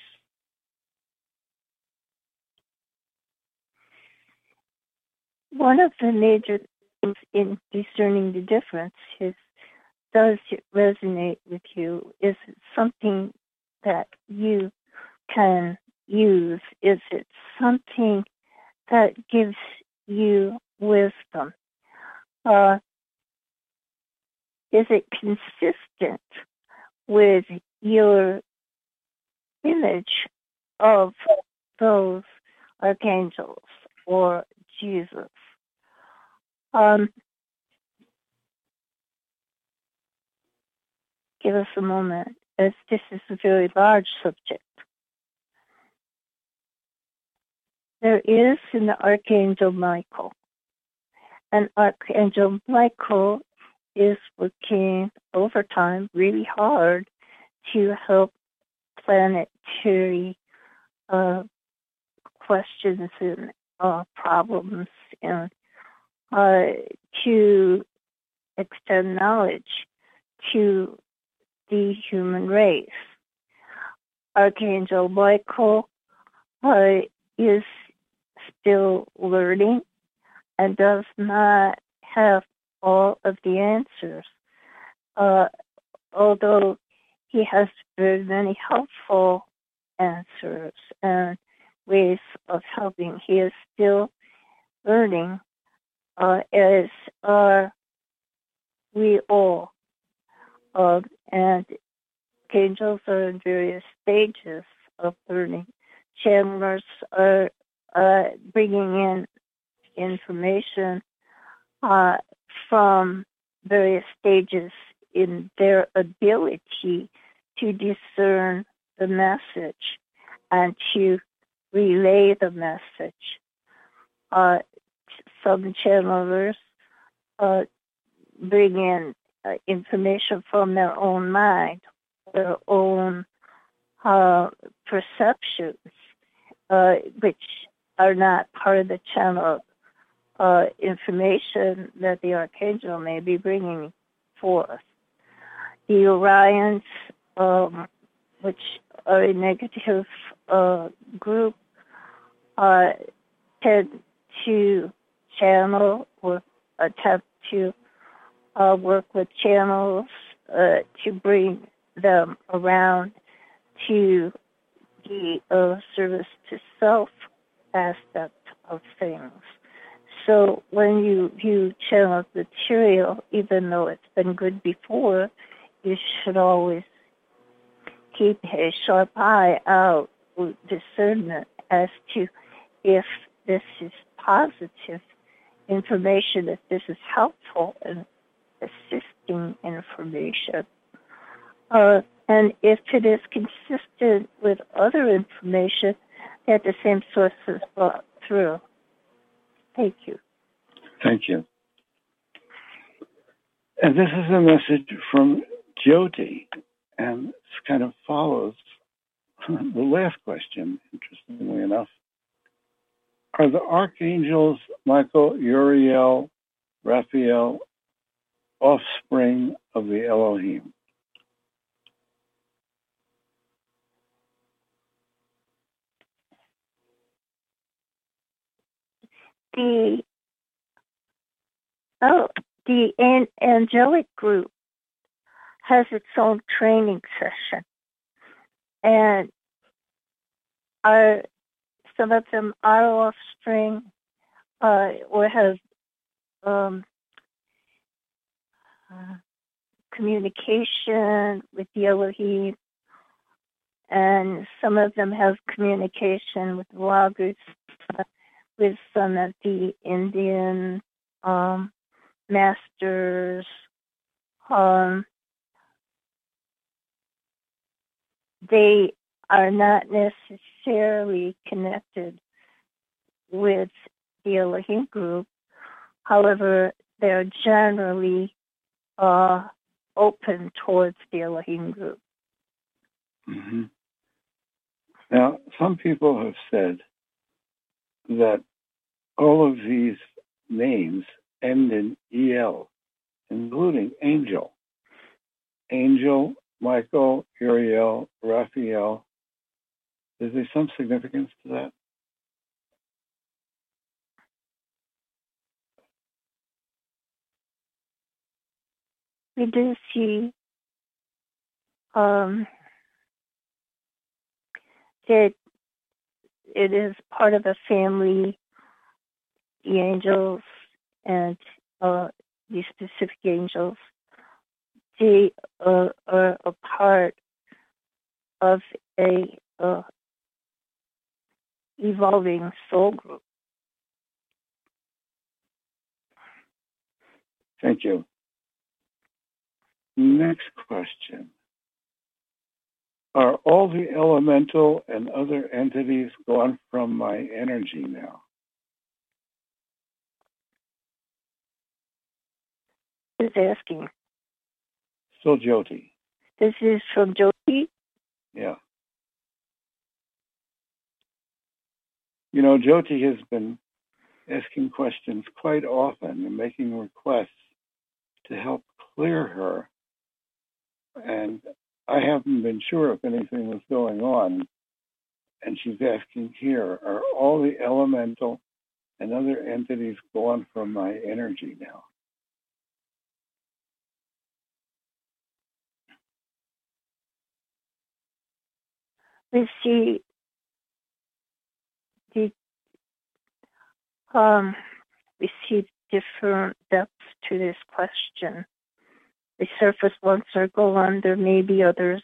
One of the major things in discerning the difference is does it resonate with you? Is it something that you can use? Is it something that gives you wisdom? Uh, is it consistent with your image of those archangels or Jesus? Um, give us a moment, as this is a very large subject. There is an Archangel Michael. And Archangel Michael is working overtime really hard to help planetary uh, questions and uh, problems and uh, to extend knowledge to the human race. Archangel Michael uh, is still learning and does not have all of the answers. Uh, although he has very many helpful answers and ways of helping, he is still learning, uh, as are we all. Uh, and angels are in various stages of learning. Channelers are uh, bringing in information uh, from various stages in their ability to discern the message and to relay the message. Uh, some channelers uh, bring in uh, information from their own mind, their own uh, perceptions, uh, which are not part of the channel uh, information that the archangel may be bringing forth. The Orions, um, which are a negative uh, group, uh, tend to channel or attempt to uh, work with channels uh, to bring them around to the uh, service to self aspect of things. So when you view channeled material, even though it's been good before, you should always keep a sharp eye out with discernment as to if this is positive information, if this is helpful and assisting information. Uh, and if it is consistent with other information that the same sources brought through. Thank you. Thank you. And this is a message from Jyoti, and it kind of follows <laughs> the last question, interestingly enough. Are the archangels Michael, Uriel, Raphael offspring of the Elohim? The oh, the an- angelic group has its own training session, and are some of them are offspring uh, or have um, communication with the Elohim, and some of them have communication with loggers, with some of the Indian um, masters. Um, they are not necessarily connected with the Elohim group. However, they're generally uh, open towards the Elohim group. Mm-hmm. Now, some people have said that all of these names end in EL, including angel. Angel, Michael, Uriel, Raphael. Is there some significance to that? We do see um, that it is part of a family, the angels and uh, these specific angels, they uh, are a part of a uh, evolving soul group. Thank you. Next question. Are all the elemental and other entities gone from my energy now? Who's asking? Still Jyoti. This is from Jyoti. Yeah. You know, Jyoti has been asking questions quite often and making requests to help clear her. And I haven't been sure if anything was going on. And she's asking here Are all the elemental and other entities gone from my energy now? We see the um, we see different depths to this question. The surface ones circle gone. There may be others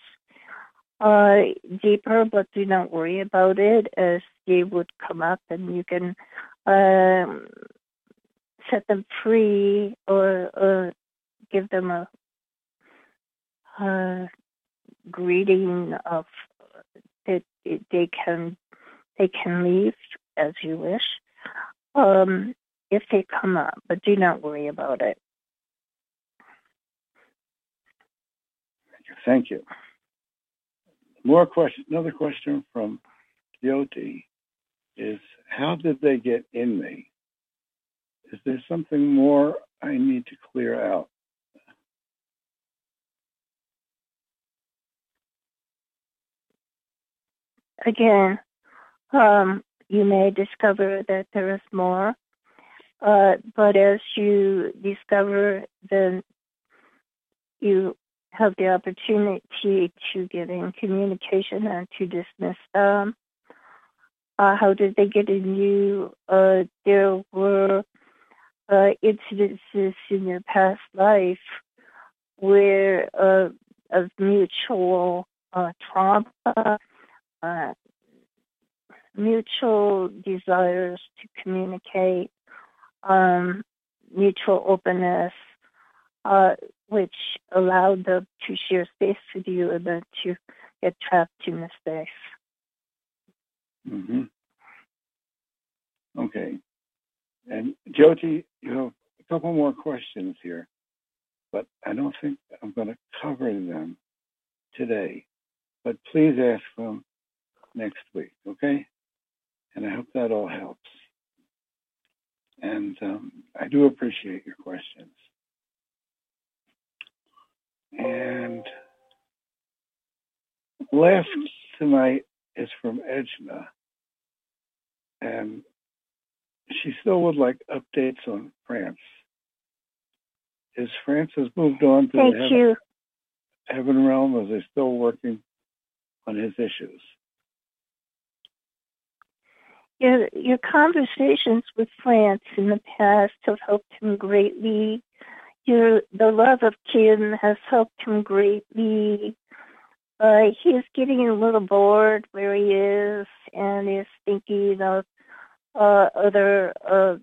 uh, deeper, but do not worry about it as they would come up and you can um, set them free or, give them a, a greeting of that they can they can leave as you wish um, if they come up, but do not worry about it. Thank you. More question. Another question from Jyoti is: How did they get in me? Is there something more I need to clear out? Again, um, you may discover that there is more, uh, but as you discover, then you have the opportunity to get in communication and to dismiss them? Uh, how did they get in you? Uh, there were uh, incidences in your past life where uh, of mutual uh, trauma, uh, mutual desires to communicate, um, mutual openness, which allowed them to share space with you and then to get trapped in the space. hmm Okay. And Jyoti, you have a couple more questions here, but I don't think I'm going to cover them today. But please ask them next week, okay? And I hope that all helps. And um, I do appreciate your questions. And last tonight is from Edna. And she still would like updates on France. Is France has moved on to Thank the heaven, heaven realm, or is they still working on his issues? Your, your conversations with France in the past have helped him greatly. The love of Kim has helped him greatly. Uh, he is getting a little bored where he is and is thinking of uh, other uh,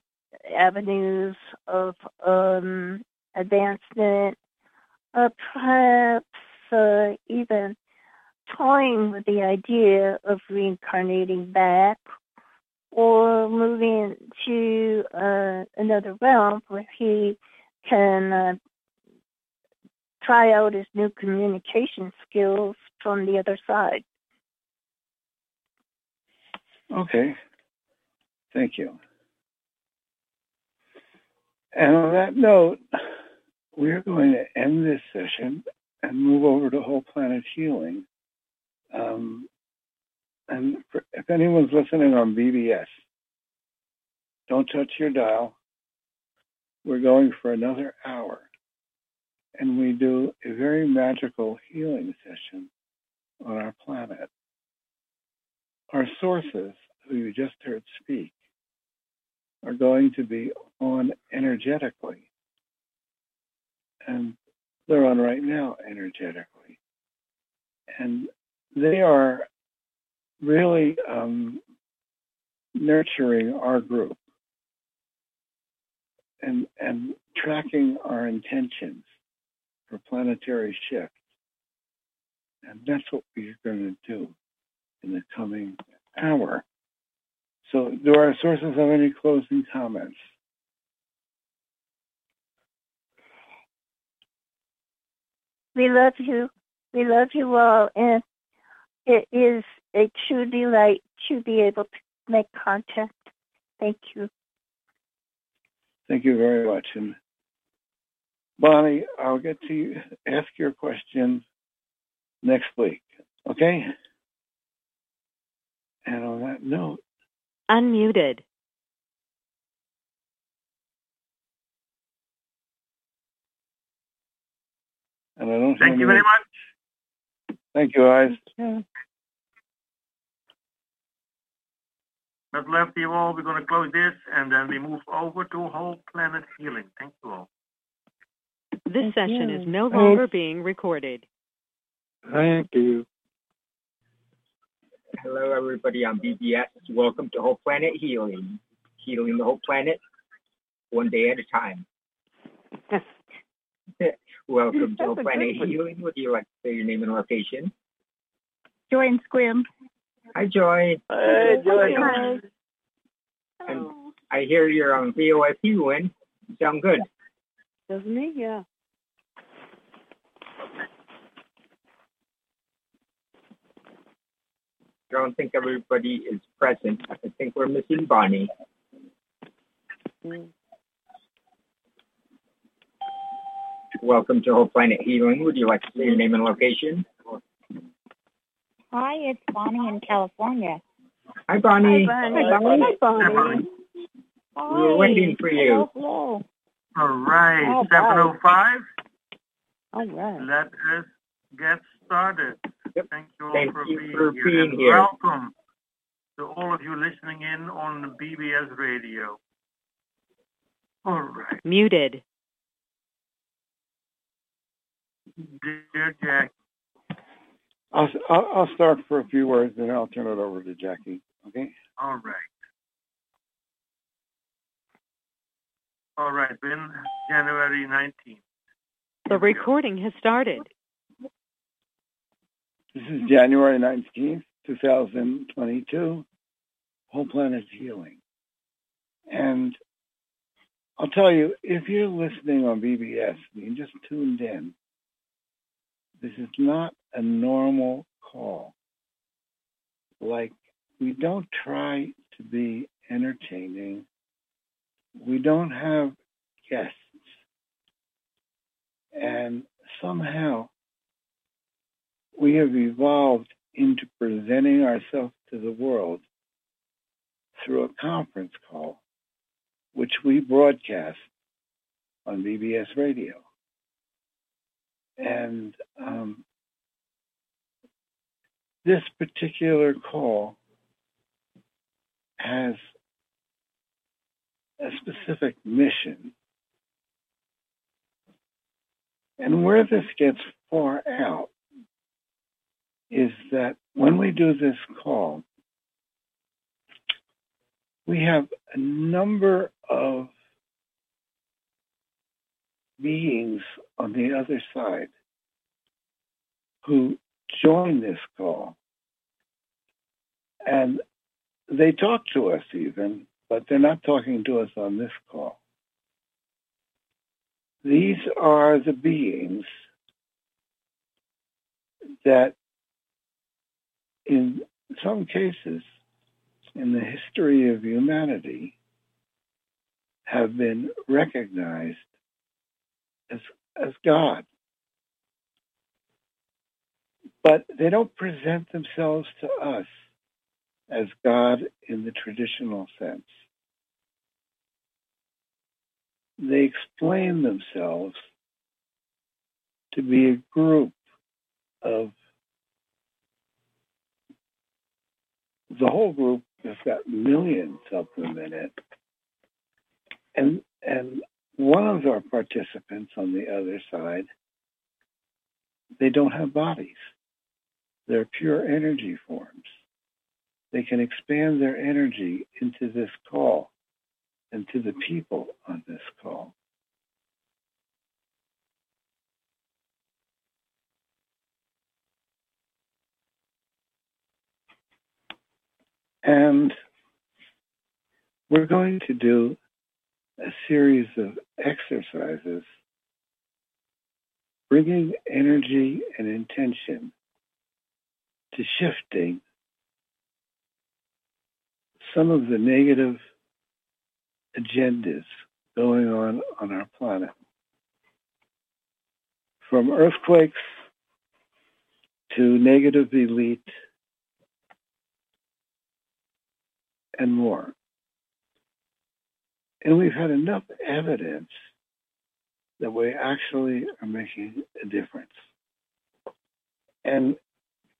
avenues of um, advancement, uh, perhaps uh, even toying with the idea of reincarnating back or moving to uh, another realm where he can uh, try out his new communication skills from the other side. Okay. Thank you. And on that note, we're going to end this session and move over to whole planet healing. Um, and for, if anyone's listening on BBS, don't touch your dial. We're going for another hour. And we do a very magical healing session on our planet. Our sources, who you just heard speak, are going to be on energetically. And they're on right now energetically. And they are really um, nurturing our group and, and tracking our intentions for planetary shift. And that's what we're going to do in the coming hour. So, do our sources have any closing comments? We love you. We love you all. And it is a true delight to be able to make contact. Thank you. Thank you very much. And Bonnie, I'll get to you, ask your question next week. Okay? And on that note, Unmuted. and I don't. Thank see you very much. Thank you, guys. Much love to you all. We're going to close this and then we move over to whole planet healing. Thank you all. This session is no Thanks. longer being recorded. Thank you. Hello, everybody on BBS. Welcome to Whole Planet Healing, healing the whole planet one day at a time. <laughs> Welcome to Whole Planet. Healing. Would you like to say your name and location? Join Sequim. Hi, Joy. Hey, Joy. Hi. And I hear you're on VoIP Wynn. You sound good. Doesn't he? Yeah. I don't think everybody is present. I think we're missing Bonnie. Mm. Welcome to Whole Planet Healing. Would you like to say your name and location? Hi, it's Bonnie in California. Hi, Bonnie. Hi, Hi, Bonnie. Bonnie. Hi, Bonnie. We were waiting for you. Hello, hello. All right, Oh, bye. 705. All right. Let us get started. Thank you all Thank for, you being, for here. being and here. Welcome to all of you listening in on the BBS Radio. All right. Muted. Dear Jack, I'll, I'll I'll start for a few words, and then I'll turn it over to Jackie. Okay. all right. All right, been January 19th. The recording has started. This is January nineteenth, two thousand twenty-two. Whole planet healing, and I'll tell you if you're listening on BBS and you just tuned in, this is not a normal call. Like we don't try to be entertaining. We don't have guests. And somehow we have evolved into presenting ourselves to the world through a conference call, which we broadcast on BBS radio. And um, this particular call has a specific mission. And where this gets far out is that when we do this call, we have a number of beings on the other side who join this call. And they talk to us even, but they're not talking to us on this call. These are the beings that, in some cases, in the history of humanity, have been recognized as, as God. But they don't present themselves to us as God in the traditional sense. They explain themselves to be a group of the whole group has got millions of them in it. And and one of our participants on the other side, they don't have bodies. They're pure energy forms. They can expand their energy into this call and to the people on this call. And we're going to do a series of exercises bringing energy and intention to shifting some of the negative agendas going on on our planet. From earthquakes to negative elite and more. And we've had enough evidence that we actually are making a difference. And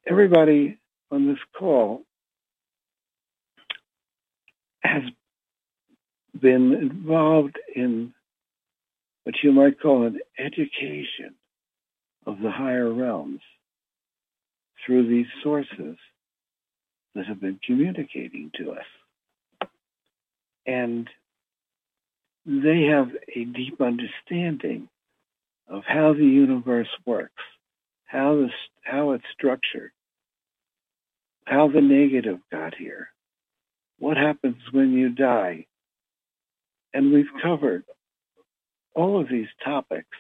everybody on this call has been involved in what you might call an education of the higher realms through these sources that have been communicating to us. And they have a deep understanding of how the universe works, how the, how it's structured, how the negative got here, what happens when you die. And we've covered all of these topics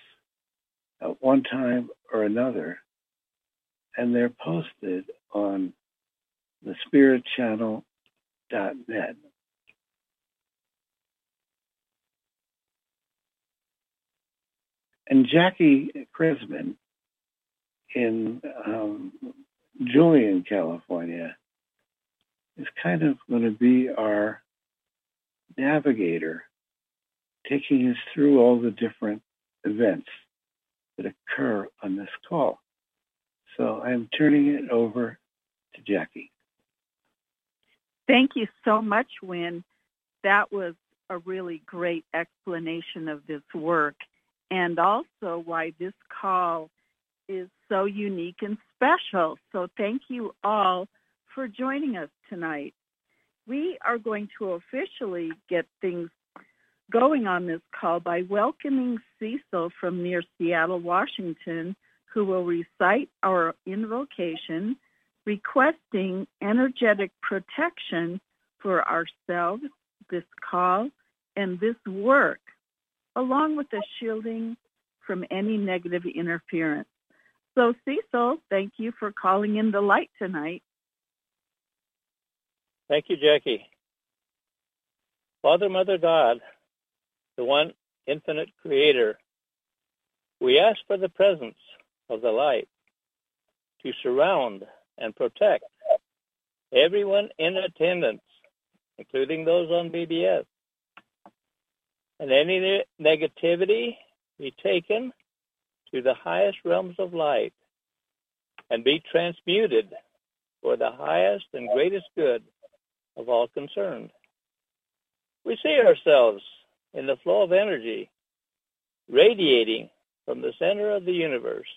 at one time or another, and they're posted on the spiritchannel.net. And Jackie Krisman in um, Julian, California, is kind of going to be our navigator, taking us through all the different events that occur on this call. So I'm turning it over to Jackie. Thank you so much, Wynn. That was a really great explanation of this work and also why this call is so unique and special. So thank you all for joining us tonight. We are going to officially get things going on this call by welcoming Cecil from near Seattle, Washington, who will recite our invocation requesting energetic protection for ourselves, this call, and this work, along with the shielding from any negative interference. So, Cecil, thank you for calling in the light tonight. Thank you, Jackie. Father, Mother, God, the one infinite creator, we ask for the presence of the light to surround and protect everyone in attendance, including those on BBS. And any negativity be taken to the highest realms of light and be transmuted for the highest and greatest good of all concerned. We see ourselves in the flow of energy radiating from the center of the universe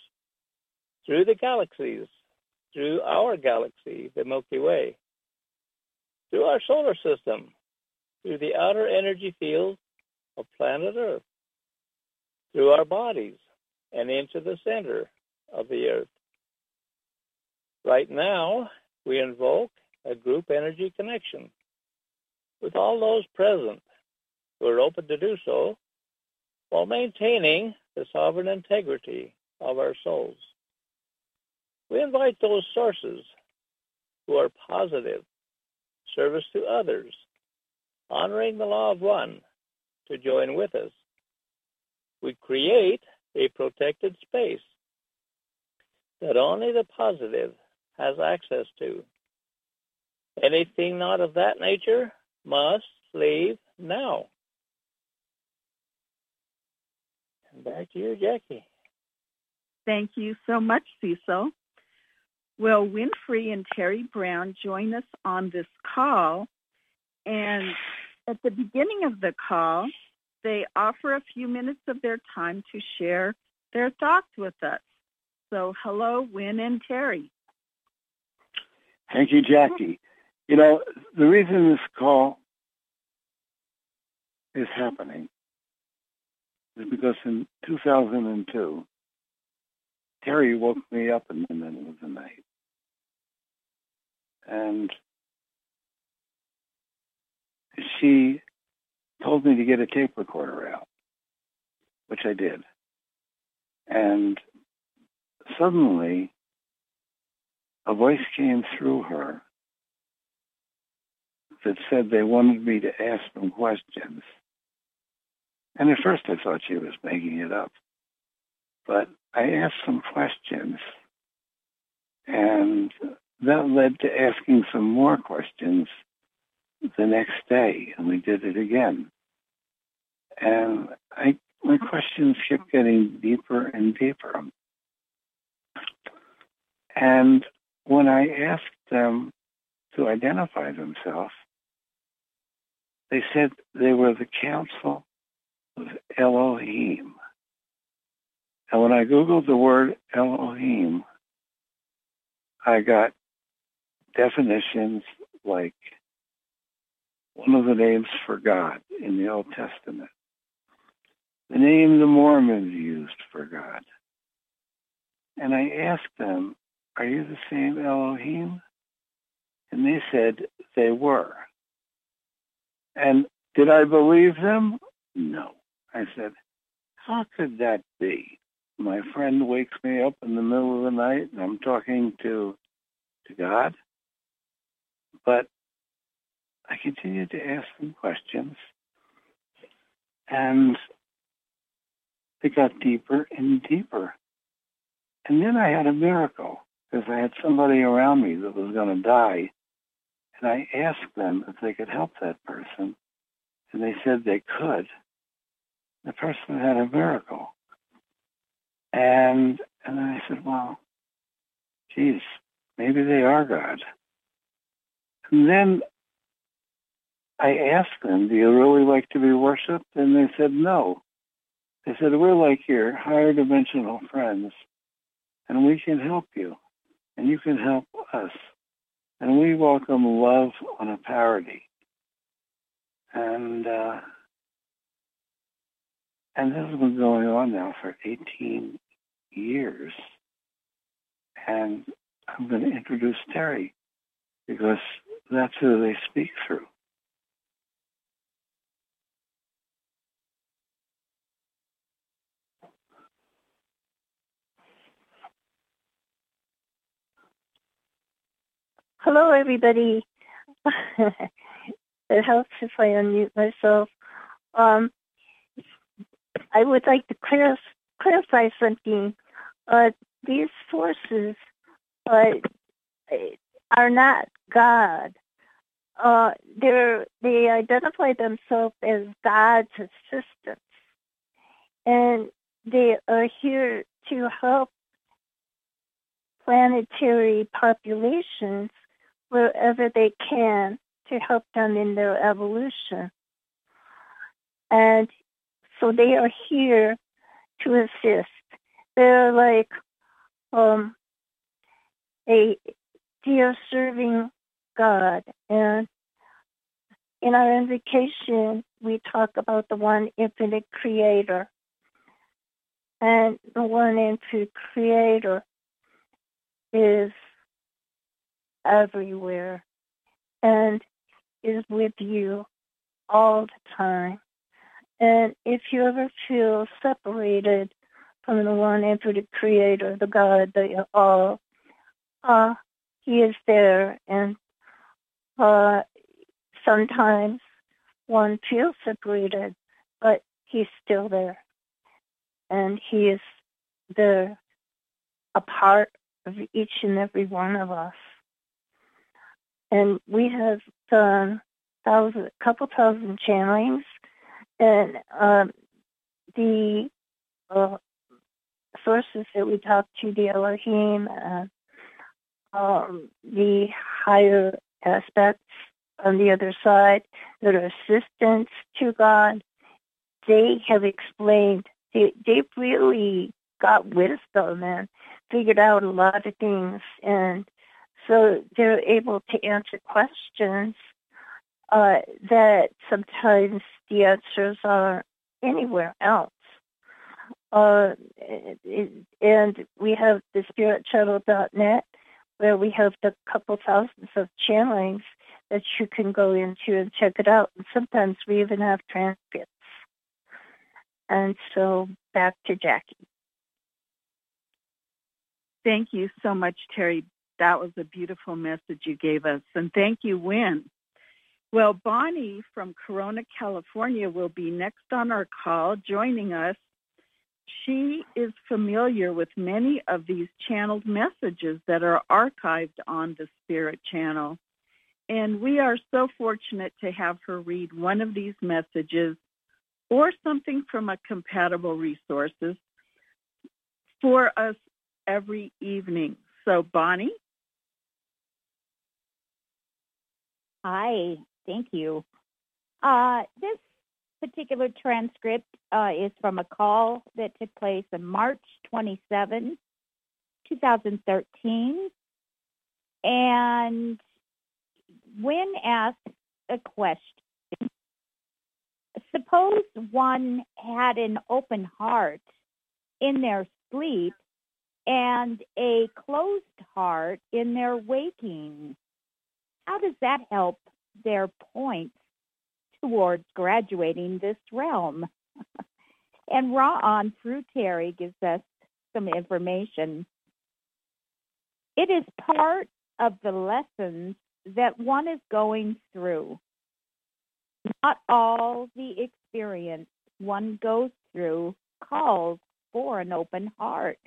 through the galaxies, through our galaxy, the Milky Way, through our solar system, through the outer energy field of planet Earth, through our bodies, and into the center of the Earth. Right now, we invoke a group energy connection with all those present who are open to do so while maintaining the sovereign integrity of our souls. We invite those sources who are positive, service to others, honoring the law of one, to join with us. We create a protected space that only the positive has access to. Anything not of that nature must leave now. And back to you, Jackie. Thank you so much, Cecil. Will Wynn Free and Terry Brown join us on this call? And at the beginning of the call, they offer a few minutes of their time to share their thoughts with us. So, hello, Wynn and Terry. Thank you, Jackie. You know, the reason this call is happening is because in 2002, Terry woke me up in the middle of the night. And she told me to get a tape recorder out, which I did. And suddenly, a voice came through her that said they wanted me to ask them questions. And at first I thought she was making it up. But I asked some questions, and that led to asking some more questions the next day, and we did it again. And I, my questions kept getting deeper and deeper. And when I asked them to identify themselves, they said they were the Council of Elohim. And when I Googled the word Elohim, I got definitions like one of the names for God in the Old Testament, the name the Mormons used for God. And I asked them, Are you the same Elohim? And they said they were. And did I believe them? No. I said, How could that be? My friend wakes me up in the middle of the night and I'm talking to to God. But I continued to ask them questions, and they got deeper and deeper. And then I had a miracle because I had somebody around me that was going to die. And I asked them if they could help that person. And they said they could. The person had a miracle. And and then I said, well, geez, maybe they are God. And then I asked them, do you really like to be worshipped? And they said, no. They said, we're like your higher dimensional friends, and we can help you, and you can help us. And we welcome love on a parody. And uh, and this has been going on now for 18 years. And I'm going to introduce Terry because that's who they speak through. Hello, everybody. <laughs> it helps if I unmute myself. Um, I would like to clar- clarify something. Uh, these forces uh, are not God. Uh, they identify themselves as God's assistants, and they are here to help planetary populations wherever they can to help them in their evolution. And so they are here to assist. They're like um, a dear serving God. And in our invocation, we talk about the one infinite creator. And the one infinite creator is everywhere and is with you all the time. And if you ever feel separated from the one infinite creator, the God that you are, uh, he is there. And uh, sometimes one feels separated, but he's still there. And he is there, a part of each and every one of us. And we have done thousand, a couple thousand channelings and um, the uh, sources that we talk to, the Elohim, uh, um, the higher aspects on the other side that are assistants to God, they have explained, they, they've really got wisdom and figured out a lot of things. And so they're able to answer questions uh, that sometimes the answers are anywhere else. Uh, and we have the spiritchannel.net where we have a couple thousands of channelings that you can go into and check it out. And sometimes we even have transcripts. And so back to Jackie. Thank you so much, Terry. That was a beautiful message you gave us. And thank you, Wynn. Well, Bonnie from Corona, California will be next on our call joining us. She is familiar with many of these channeled messages that are archived on the Spirit Channel. And we are so fortunate to have her read one of these messages or something from a compatible resources for us every evening. So, Bonnie? Hi, Thank you. Uh, this particular transcript uh, is from a call that took place on March 27, 2013. And when asked a question, suppose one had an open heart in their sleep and a closed heart in their waking. How does that help their points towards graduating this realm. <laughs> and Ra-On through Terry gives us some information. It is part of the lessons that one is going through. Not all the experience one goes through calls for an open heart,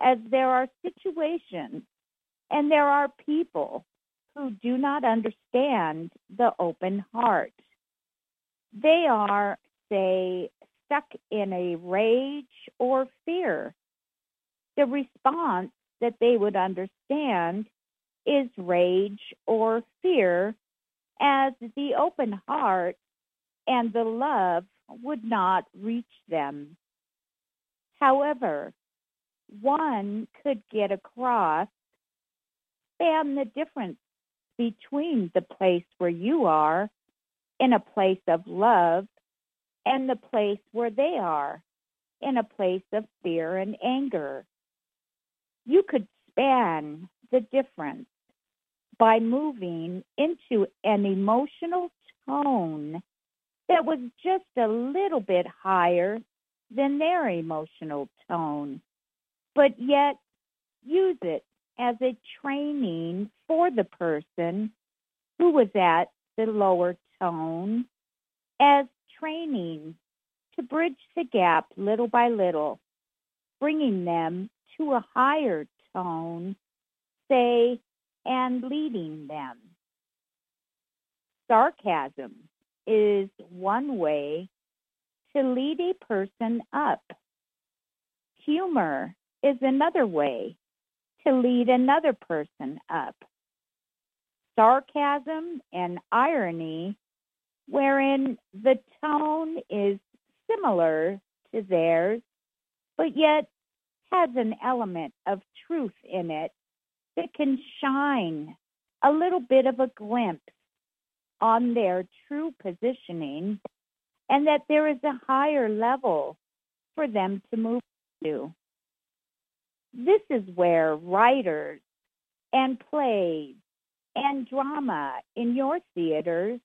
as there are situations and there are people who do not understand the open heart. They are, say, stuck in a rage or fear the response that they would understand is rage or fear, as the open heart and the love would not reach them. However, one could get across and the difference between the place where you are in a place of love and the place where they are in a place of fear and anger. You could span the difference by moving into an emotional tone that was just a little bit higher than their emotional tone, but yet use it as a training for the person who was at the lower tone as training to bridge the gap little by little, bringing them to a higher tone, say, and leading them. Sarcasm is one way to lead a person up. Humor is another way to lead another person up. Sarcasm and irony, wherein the tone is similar to theirs, but yet has an element of truth in it that can shine a little bit of a glimpse on their true positioning and that there is a higher level for them to move to. This is where writers and plays and drama in your theaters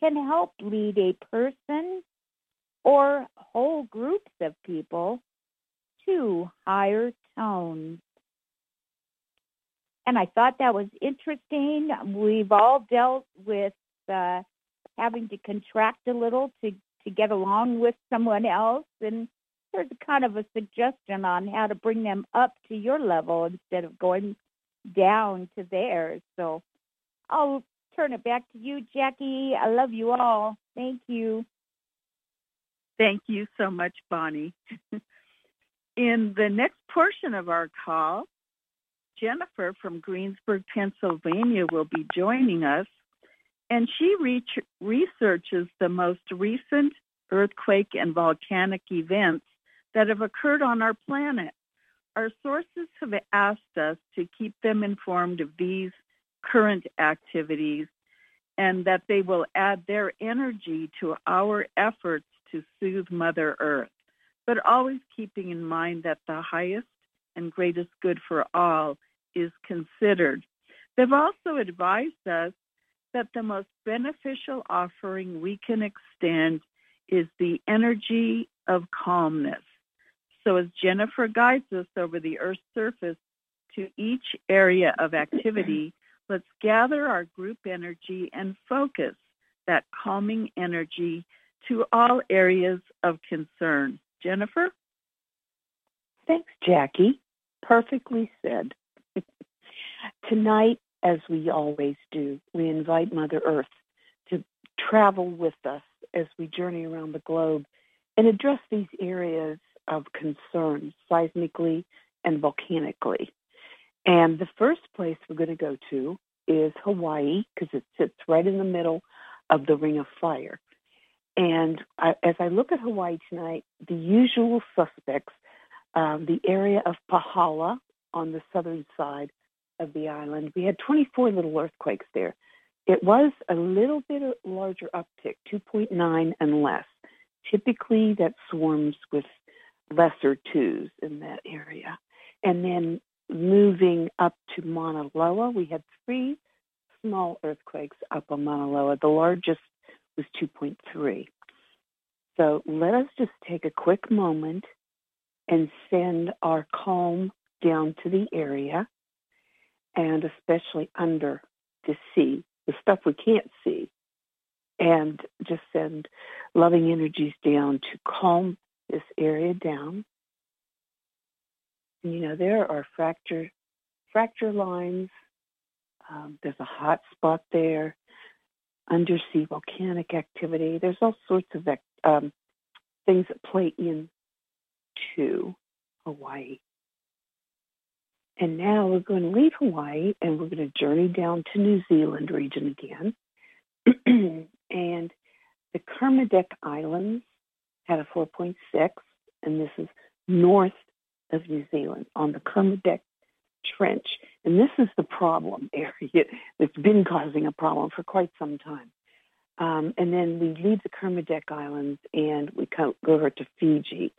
can help lead a person or whole groups of people to higher tones. And I thought that was interesting. We've all dealt with uh, having to contract a little to, to get along with someone else. And there's kind of a suggestion on how to bring them up to your level instead of going down to theirs. So I'll turn it back to you, Jackie. I love you all. Thank you. Thank you so much, Bonnie. <laughs> In the next portion of our call, Jennifer from Greensburg, Pennsylvania will be joining us, and she re- researches the most recent earthquake and volcanic events that have occurred on our planet. Our sources have asked us to keep them informed of these current activities and that they will add their energy to our efforts to soothe Mother Earth, but always keeping in mind that the highest and greatest good for all is considered. They've also advised us that the most beneficial offering we can extend is the energy of calmness. So, as Jennifer guides us over the Earth's surface to each area of activity, let's gather our group energy and focus that calming energy to all areas of concern. Jennifer? Thanks, Jackie. Perfectly said. <laughs> Tonight, as we always do, we invite Mother Earth to travel with us as we journey around the globe and address these areas of concern seismically and volcanically. And the first place we're going to go to is Hawaii because it sits right in the middle of the Ring of Fire. And I, as I look at Hawaii tonight, the usual suspects, um, the area of Pahala on the southern side of the island, we had 24 little earthquakes there. It was a little bit larger uptick, 2.9 and less. Typically, that swarms with lesser twos in that area. And then moving up to Mauna Loa, we had three small earthquakes up on Mauna Loa. The largest was 2.3. So let us just take a quick moment and send our calm down to the area and especially under the sea, the stuff we can't see, and just send loving energies down to calm this area down. And, you know, there are fracture fracture lines. Um, there's a hot spot there undersea volcanic activity. There's all sorts of um, things that play into Hawaii. And now we're going to leave Hawaii and we're going to journey down to New Zealand region again. <clears throat> and the Kermadec Islands had a 4.6, and this is north of New Zealand on the Kermadec Trench. And this is the problem <laughs> area that's been causing a problem for quite some time. Um, and then we leave the Kermadec Islands and we go over to Fiji.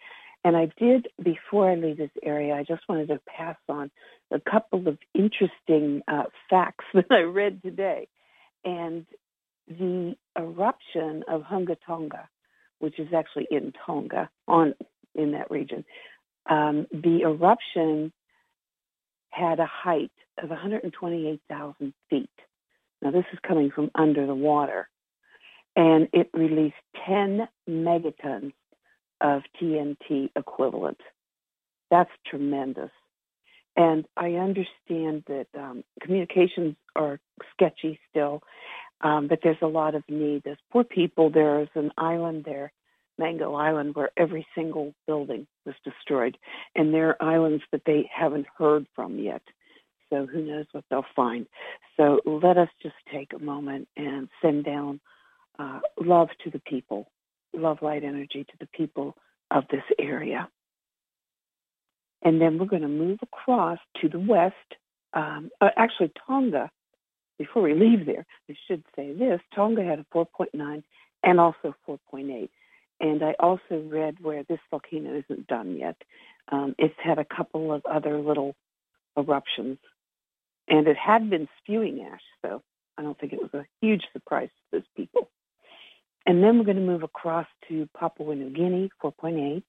And I did, before I leave this area, I just wanted to pass on a couple of interesting uh, facts <laughs> that I read today. And the eruption of Hunga Tonga, which is actually in Tonga, on in that region, um, the eruption had a height of 128,000 feet. Now, this is coming from under the water. And it released 10 megatons of TNT equivalent. That's tremendous. And I understand that um, communications are sketchy still, um, but there's a lot of need. There's poor people. There's an island there, Mango Island, where every single building was destroyed. And there are islands that they haven't heard from yet. So who knows what they'll find. So let us just take a moment and send down uh, love to the people, love light energy to the people of this area. And then we're going to move across to the west. Um, uh, actually, Tonga, before we leave there, I should say this Tonga had a 4.9 and also 4.8. And I also read where this volcano isn't done yet. Um, it's had a couple of other little eruptions. And it had been spewing ash, so I don't think it was a huge surprise to those people. And then we're going to move across to Papua New Guinea, 4.8,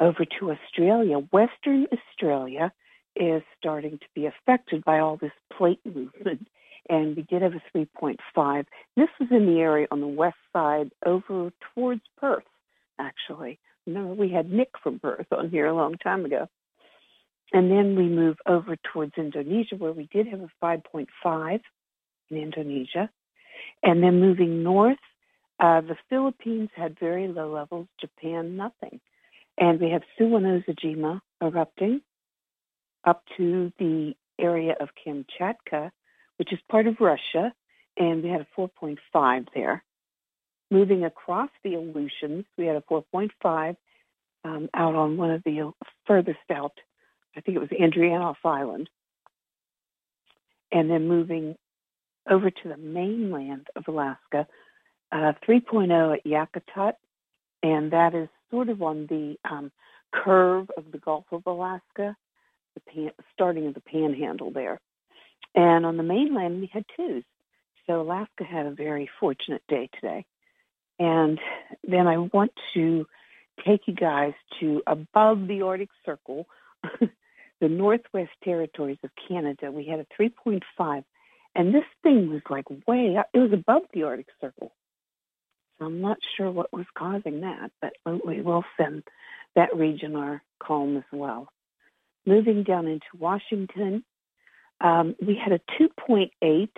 over to Australia. Western Australia is starting to be affected by all this plate movement. And we did have a 3.5. This was in the area on the west side over towards Perth, actually. Remember, we had Nick from Perth on here a long time ago. And then we move over towards Indonesia, where we did have a 5.5 in Indonesia. And then moving north uh, the Philippines had very low levels, Japan, nothing. And we have Suwanoujima erupting up to the area of Kamchatka, which is part of Russia, and we had a 4.5 there. Moving across the Aleutians, we had a 4.5 um, out on one of the furthest out, I think it was Andreanof Island. And then moving over to the mainland of Alaska, uh, 3.0 at Yakutat, and that is sort of on the um, curve of the Gulf of Alaska, the pan, starting of the panhandle there. And on the mainland, we had twos. So Alaska had a very fortunate day today. And then I want to take you guys to above the Arctic Circle, <laughs> the Northwest Territories of Canada. We had a 3.5, and this thing was like way up. It was above the Arctic Circle. So I'm not sure what was causing that, but we will send that region our calm as well. Moving down into Washington, um, we had a 2.8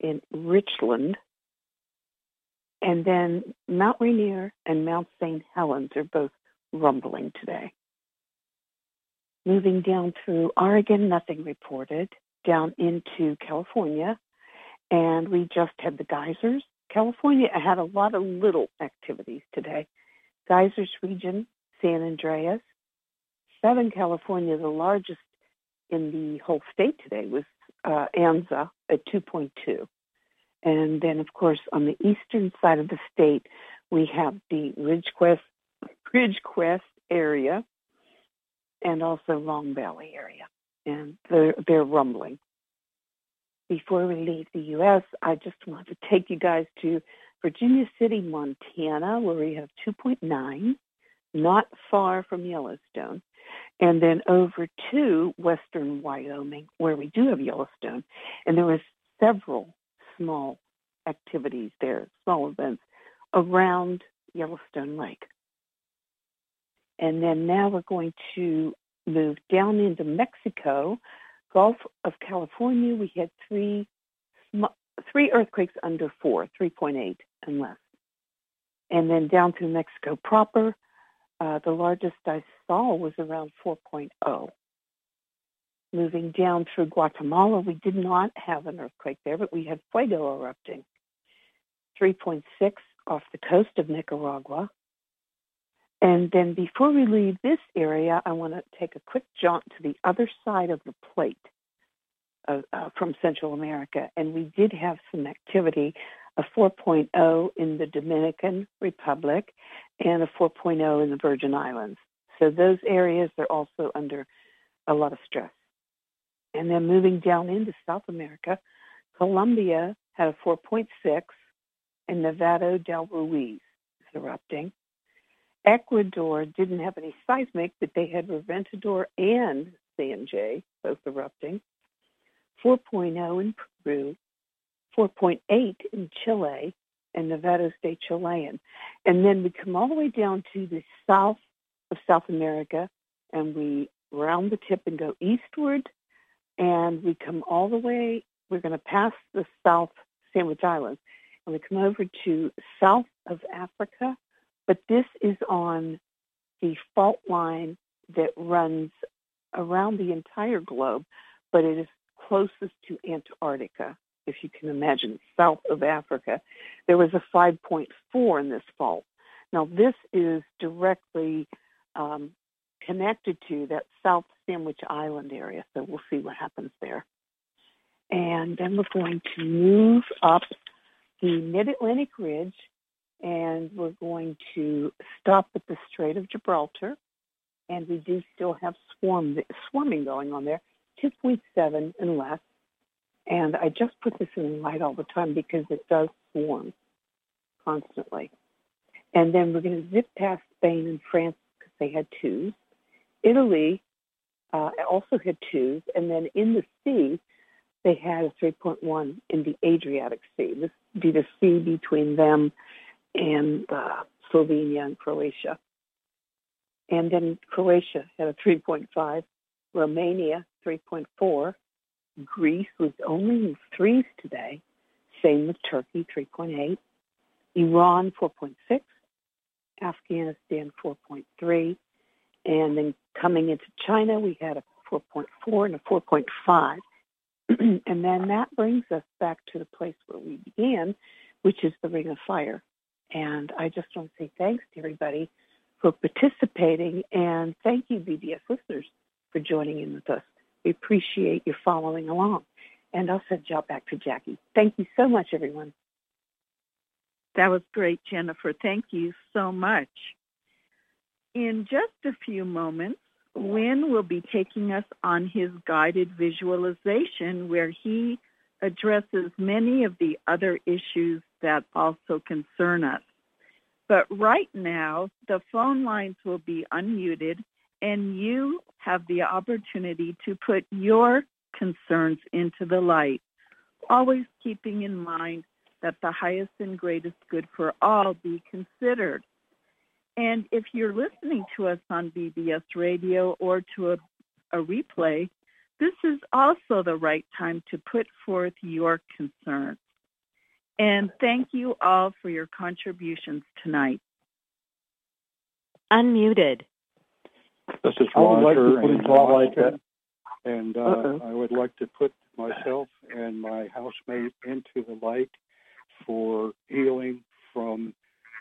in Richland, and then Mount Rainier and Mount St. Helens are both rumbling today. Moving down through Oregon, nothing reported. Down into California, and we just had the geysers California had a lot of little activities today. Geysers region, San Andreas. Southern California, the largest in the whole state today, was uh, Anza at 2.2. And then, of course, on the eastern side of the state, we have the Ridgecrest, Ridgecrest area and also Long Valley area. And they're, they're rumbling before we leave the U.S., I just want to take you guys to Virginia City, Montana, where we have 2.9, not far from Yellowstone, and then over to western Wyoming, where we do have Yellowstone. And there was several small activities there, small events around Yellowstone Lake. And then now we're going to move down into Mexico Gulf of California, we had three three earthquakes under four, 3.8 and less. And then down through Mexico proper, uh, the largest I saw was around 4.0. Moving down through Guatemala, we did not have an earthquake there, but we had fuego erupting. 3.6 off the coast of Nicaragua. And then before we leave this area, I want to take a quick jaunt to the other side of the plate uh, uh, from Central America. And we did have some activity, a 4.0 in the Dominican Republic and a 4.0 in the Virgin Islands. So those areas are also under a lot of stress. And then moving down into South America, Colombia had a 4.6 and Nevado del Ruiz is erupting. Ecuador didn't have any seismic, but they had Reventador and CMJ both erupting. 4.0 in Peru, 4.8 in Chile, and Nevados de Chillán. And then we come all the way down to the south of South America, and we round the tip and go eastward, and we come all the way, we're going to pass the South Sandwich Islands, and we come over to south of Africa, but this is on the fault line that runs around the entire globe, but it is closest to Antarctica, if you can imagine, south of Africa. There was a 5.4 in this fault. Now, this is directly um, connected to that South Sandwich Island area, so we'll see what happens there. And then we're going to move up the Mid-Atlantic Ridge, and we're going to stop at the Strait of Gibraltar. And we do still have swarm, swarming going on there, 2.7 and less. And I just put this in light all the time because it does swarm constantly. And then we're going to zip past Spain and France because they had twos. Italy uh, also had twos. And then in the sea, they had a 3.1 in the Adriatic Sea. This would be the sea between them and uh, Slovenia and Croatia. And then Croatia had a 3.5, Romania 3.4, Greece was only in threes today. Same with Turkey 3.8, Iran 4.6, Afghanistan 4.3, and then coming into China we had a 4.4 and a 4.5. <clears throat> and then that brings us back to the place where we began, which is the Ring of Fire. And I just want to say thanks to everybody for participating, and thank you, BBS listeners, for joining in with us. We appreciate you following along. And I'll send y'all back to Jackie. Thank you so much, everyone. That was great, Jennifer. Thank you so much. In just a few moments, Wynn will be taking us on his guided visualization where he addresses many of the other issues that also concern us. But right now, the phone lines will be unmuted and you have the opportunity to put your concerns into the light, always keeping in mind that the highest and greatest good for all be considered. And if you're listening to us on BBS radio or to a, a replay, this is also the right time to put forth your concerns. And thank you all for your contributions tonight. Unmuted. This is I would like to put in like and uh, Uh-oh. I would like to put myself and my housemate into the light for healing from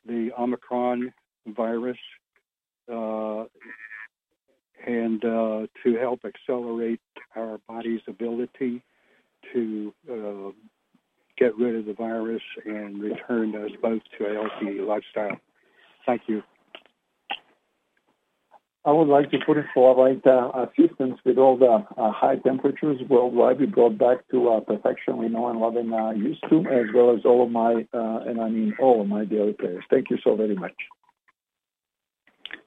the Omicron virus uh, and uh, to help accelerate our body's ability to uh, get rid of the virus and return us both to a healthy lifestyle. Thank you. I would like to put it forward uh, assistance with all the uh, high temperatures worldwide we brought back to uh, perfection we know and love and uh, used to, as well as all of my, uh, and I mean all of my daily prayers. Thank you so very much.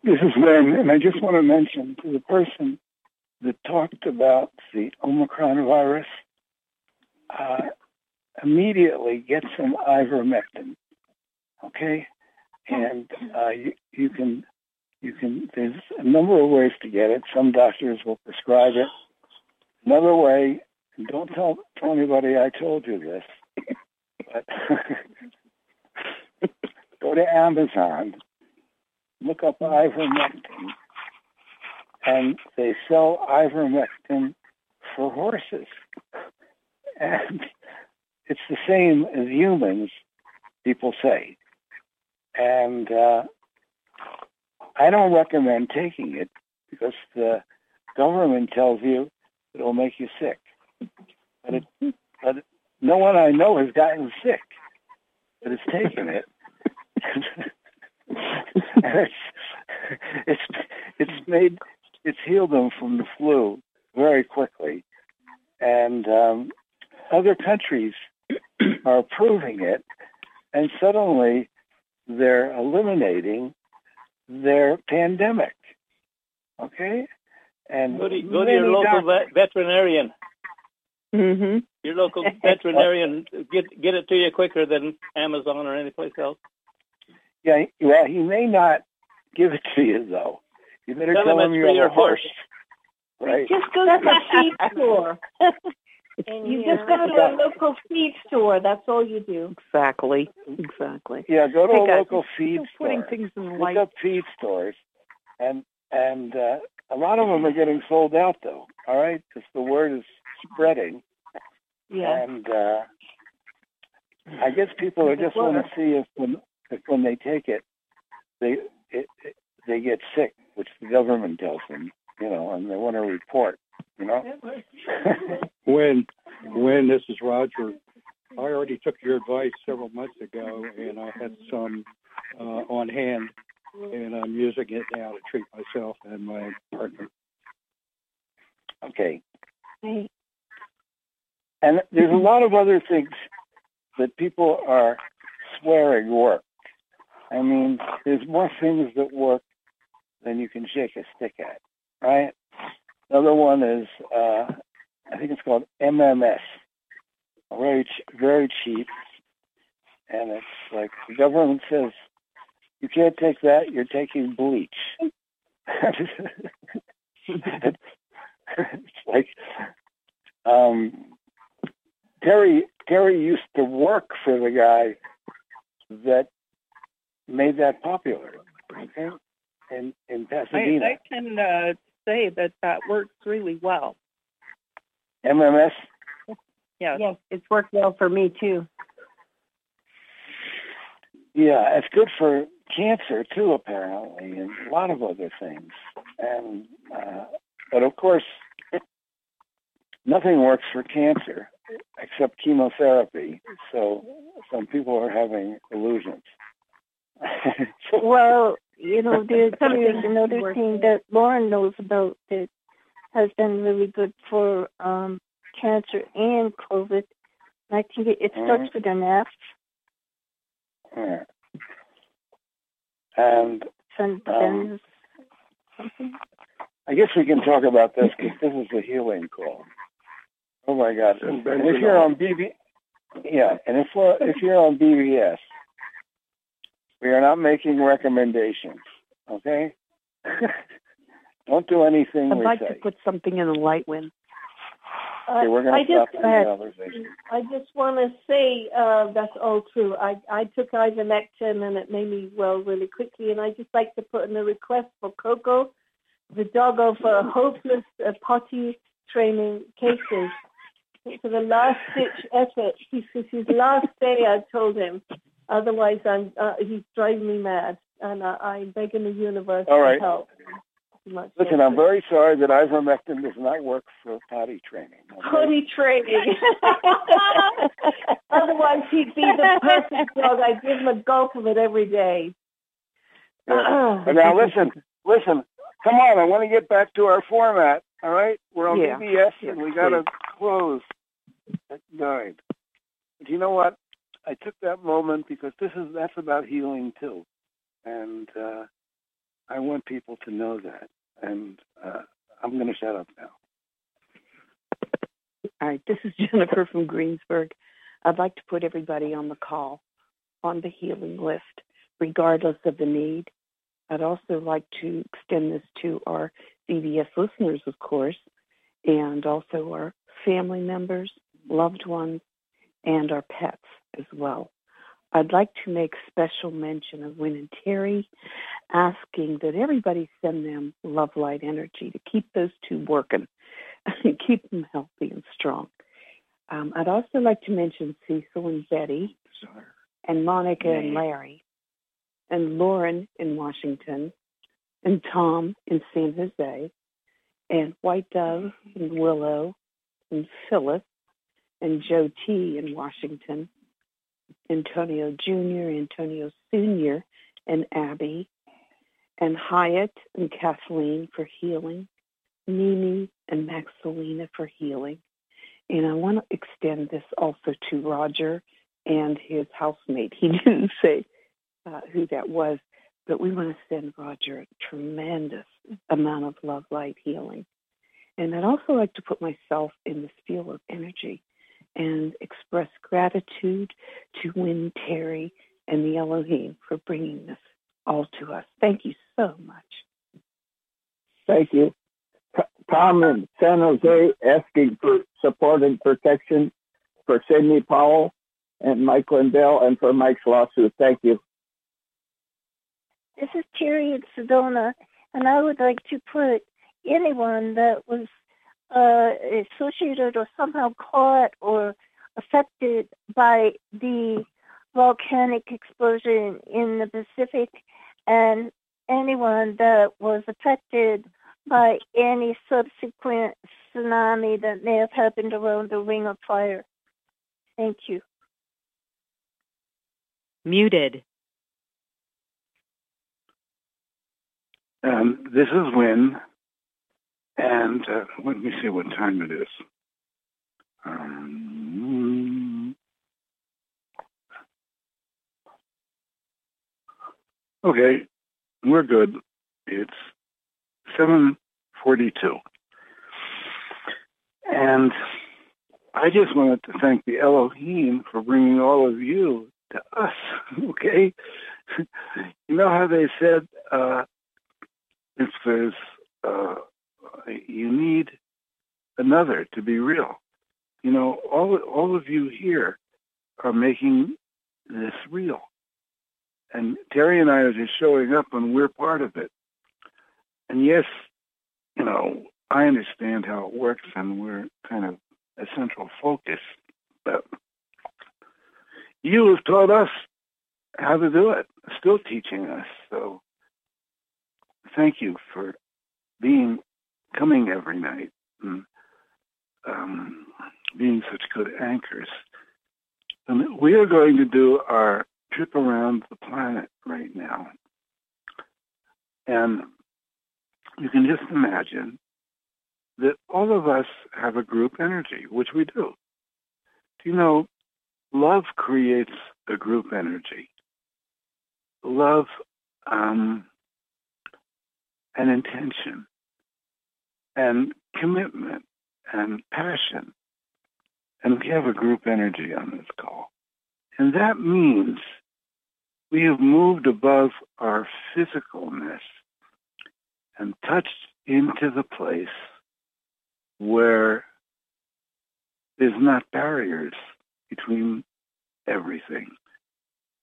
This is Lynn, and I just want to mention to the person that talked about the Omicron virus, uh, immediately get some ivermectin, okay? And you, you can, you can. There's a number of ways to get it. Some doctors will prescribe it. Another way, don't tell, tell anybody I told you this, but <laughs> go to Amazon look up ivermectin, and they sell ivermectin for horses. And it's the same as humans, people say. And uh, I don't recommend taking it because the government tells you it'll make you sick. But, it, but no one I know has gotten sick that has taken it. <laughs> it's, it's it's made it's healed them from the flu very quickly, and um, other countries are approving it, and suddenly they're eliminating their pandemic. Okay, and Go to, go to your local doctors- veterinarian. Mm-hmm. Your local <laughs> veterinarian get get it to you quicker than Amazon or anyplace else. Yeah, well, he may not give it to you though. You better Tell tell, him him you for have your a horse. horse. Right. Just go to the feed store. <laughs> you just go to a local feed store. That's all you do. Exactly. Exactly. Yeah, go to Hey, a guys, local feed still putting store. things in the Look light. up feed stores, and and uh, a lot of them are getting sold out though. All right, because the word is spreading, Yeah. and uh, I guess people are just want to see if when if when they take it, they it, it, they get sick, which the government tells them, you know, and they want to report, you know. <laughs> When, when this is Roger, I already took your advice several months ago, and I had some uh, on hand, and I'm using it now to treat myself and my partner. Okay. Right. And there's a lot of other things that people are swearing work. I mean, there's more things that work than you can shake a stick at, right? Another one is, uh, I think it's called MMS, very ch- very cheap, and it's like the government says you can't take that. You're taking bleach. <laughs> it's like um, Terry Terry used to work for the guy that made that popular. Okay, in in I, Pasadena, I can uh, say that that works really well. MMS. Yes. Yes, it's worked well for me too. Yeah, it's good for cancer too, apparently, and a lot of other things. And uh, but of course, nothing works for cancer except chemotherapy. So some people are having illusions. <laughs> Well, you know, <laughs> there's, there's another thing that Lauren knows about that has been really good for um, cancer and COVID. I think it, it starts Mhm. with an F. Yeah. And Um, something. I guess we can talk about this because this is a healing call. Oh my God! And if you're on BB, yeah, and if if you're on BBS, we are not making recommendations. Okay? <laughs> Don't do anything I'd we like say. to put something in the light Wynn. Okay, we're I going to stop just- conversation. I just want to say uh, that's all true. I, I took ivermectin and it made me well really quickly. And I just like to put in a request for Coco, the dog of uh, hopeless uh, potty training cases. For the last ditch effort, he says <laughs> his last day. I told him, otherwise I'm uh, he's driving me mad, and I, I'm begging the universe All right. to help. Much Listen, I'm very sorry that ivermectin does not work for potty training. okay? Potty training. <laughs> Otherwise, he'd be the perfect dog. I'd give him a gulp of it every day. Yeah. <clears throat> Now listen, listen. Come on, I want to get back to our format. All right, we're on Yeah. BBS Yeah, and we got to close at nine. But you know what? I took that moment because this is that's about healing too, and uh, I want people to know that. And uh, I'm going to shut up now. All right, this is <laughs> Jennifer from Greensburg. I'd like to put everybody on the call on the healing list, regardless of the need. I'd also like to extend this to our BBS listeners, of course, and also our family members, loved ones, and our pets as well. I'd like to make special mention of Wynn and Terry asking that everybody send them love light energy to keep those two working <laughs> and keep them healthy and strong. Um, I'd also like to mention Cecil and Betty, and Monica and Larry, and Lauren in Washington, and Tom in San Jose, and White Dove and Willow, and Phyllis, and Joe T in Washington, Antonio Jr., Antonio Sr., and Abby, and Hyatt and Kathleen for healing, Mimi and Maxilina for healing. And I want to extend this also to Roger and his housemate. He <laughs> didn't say uh, who that was, but we want to send Roger a tremendous amount of love, light, healing. And I'd also like to put myself in this field of energy and express gratitude to Wynn Terry and the Elohim for bringing this all to us. Thank you so much. Thank you. Tom in San Jose asking for support and protection for Sidney Powell and Mike Lindell and for Mike's lawsuit. Thank you. This is Terry in Sedona, and I would like to put anyone that was uh, associated or somehow caught or affected by the volcanic explosion in the Pacific and anyone that was affected by any subsequent tsunami that may have happened around the Ring of Fire. Thank you. Muted. Um, this is Win, and uh, let me see what time it is. Um, okay, we're good. It's 742. And I just wanted to thank the Elohim for bringing all of you to us, <laughs> okay? you know how they said uh, if there's, uh, you need another to be real. You know, all, all of you here are making this real. And Terry and I are just showing up and we're part of it. And yes, you know, I understand how it works and we're kind of a central focus, but you have taught us how to do it, still teaching us. So thank you for being coming every night and um, being such good anchors. And we are going to do our trip around the planet right now. And you can just imagine that all of us have a group energy, which we do. Do you know, love creates a group energy. Love um, and intention and commitment and passion. And we have a group energy on this call. And that means we have moved above our physicalness and touched into the place where there's not barriers between everything.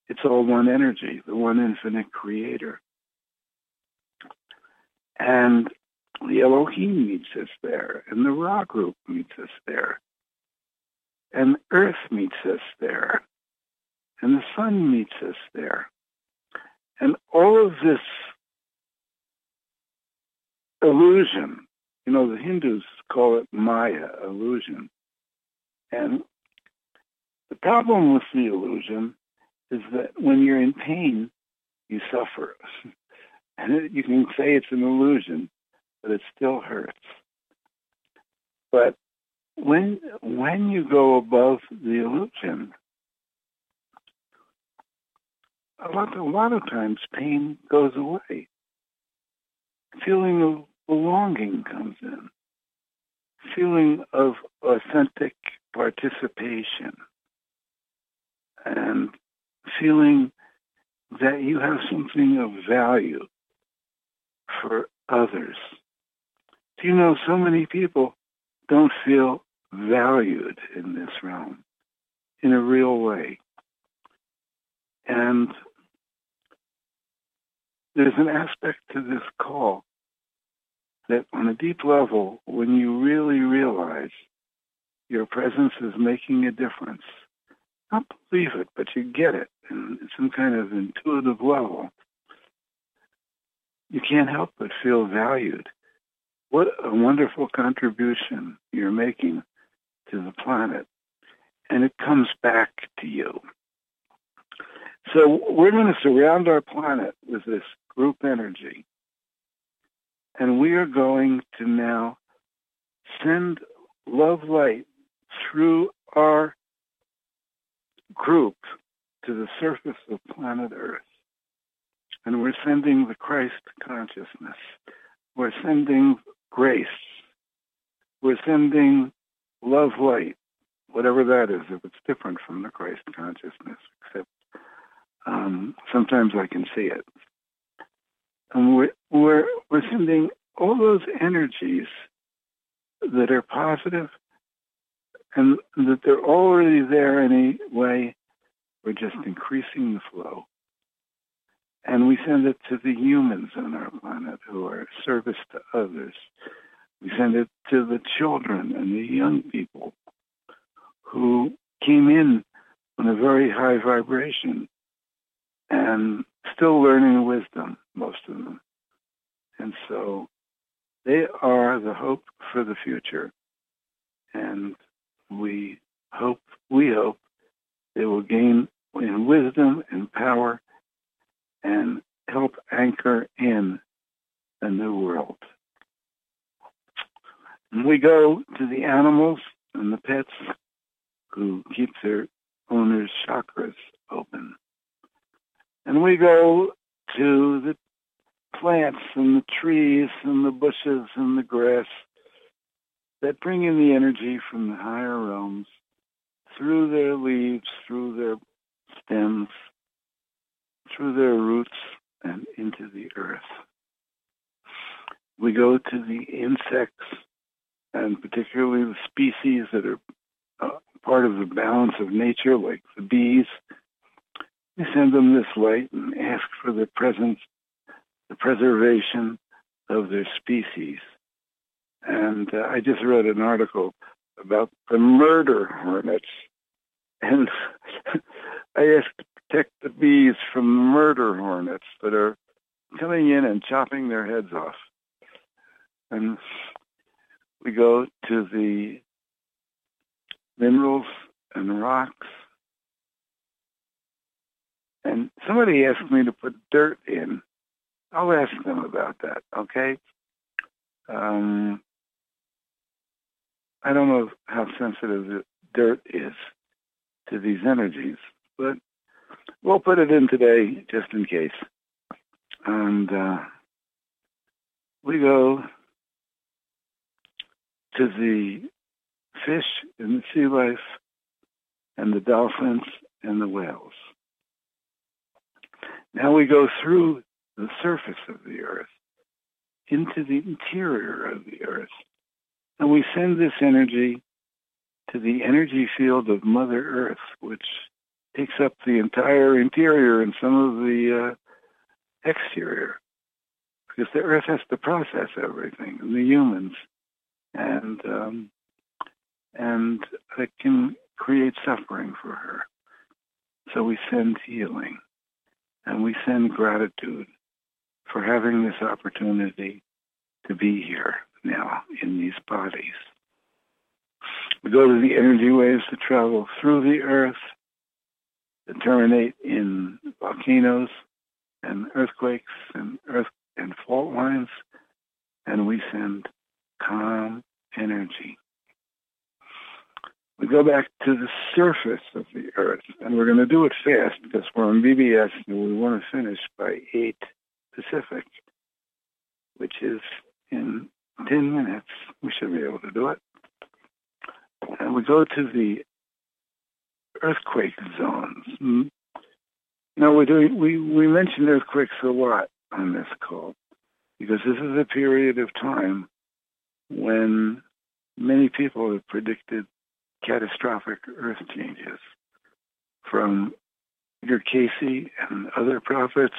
It's all one energy, the one infinite creator. And the Elohim meets us there, and the Ra group meets us there, and Earth meets us there, and the sun meets us there. And all of this illusion, you know, the Hindus call it Maya, illusion. And the problem with the illusion is that when you're in pain, you suffer. <laughs> and you can say it's an illusion, but it still hurts. But when when you go above the illusion, a lot a lot of times pain goes away. Feeling of belonging comes in. Feeling of authentic participation and feeling that you have something of value for others. You know so many people don't feel valued in this realm in a real way? And there's an aspect to this call that on a deep level, when you really realize your presence is making a difference, not believe it, but you get it in some kind of intuitive level, you can't help but feel valued. What a wonderful contribution you're making to the planet. And it comes back to you. So we're going to surround our planet with this group energy. And we are going to now send love light through our group to the surface of planet Earth. And we're sending the Christ consciousness. We're sending grace. We're sending love light, whatever that is, if it's different from the Christ consciousness, except um, sometimes I can see it. And we're, we're, we're sending all those energies that are positive and that they're already there anyway. We're just increasing the flow. And we send it to the humans on our planet who are service to others. We send it to the children and the young people who came in on a very high vibration and still learning wisdom, most of them. And so they are the hope for the future. And we hope, we hope they will gain in wisdom and power and help anchor in a new world. And we go to the animals and the pets who keep their owners' chakras open. And we go to the plants and the trees and the bushes and the grass that bring in the energy from the higher realms through their leaves, through their stems, through their roots, and into the earth. We go to the insects, and particularly the species that are uh, part of the balance of nature, like the bees. We send them this light and ask for the presence, the preservation of their species. And uh, I just read an article about the murder hornets. And <laughs> I asked to protect the bees from murder hornets that are coming in and chopping their heads off. And we go to the minerals and rocks. And somebody asked me to put dirt in. I'll ask them about that, okay? Um, I don't know how sensitive dirt is to these energies, but we'll put it in today just in case. And uh, we go to the fish and the sea life and the dolphins and the whales. Now we go through the surface of the earth into the interior of the earth and we send this energy to the energy field of Mother Earth, which takes up the entire interior and some of the uh, exterior. Because the Earth has to process everything, and the humans, and um, and it can create suffering for her. So we send healing, and we send gratitude for having this opportunity to be here now in these bodies. We go to the energy waves that travel through the earth, that terminate in volcanoes and earthquakes and earth and fault lines, and we send calm energy. We go back to the surface of the earth, and we're going to do it fast because we're on BBS and we want to finish by 8 Pacific, which is in 10 minutes. We should be able to do it. And we go to the earthquake zones. Mm. You know, we're doing, we, we mentioned earthquakes a lot on this call because this is a period of time when many people have predicted catastrophic earth changes from Edgar Cayce and other prophets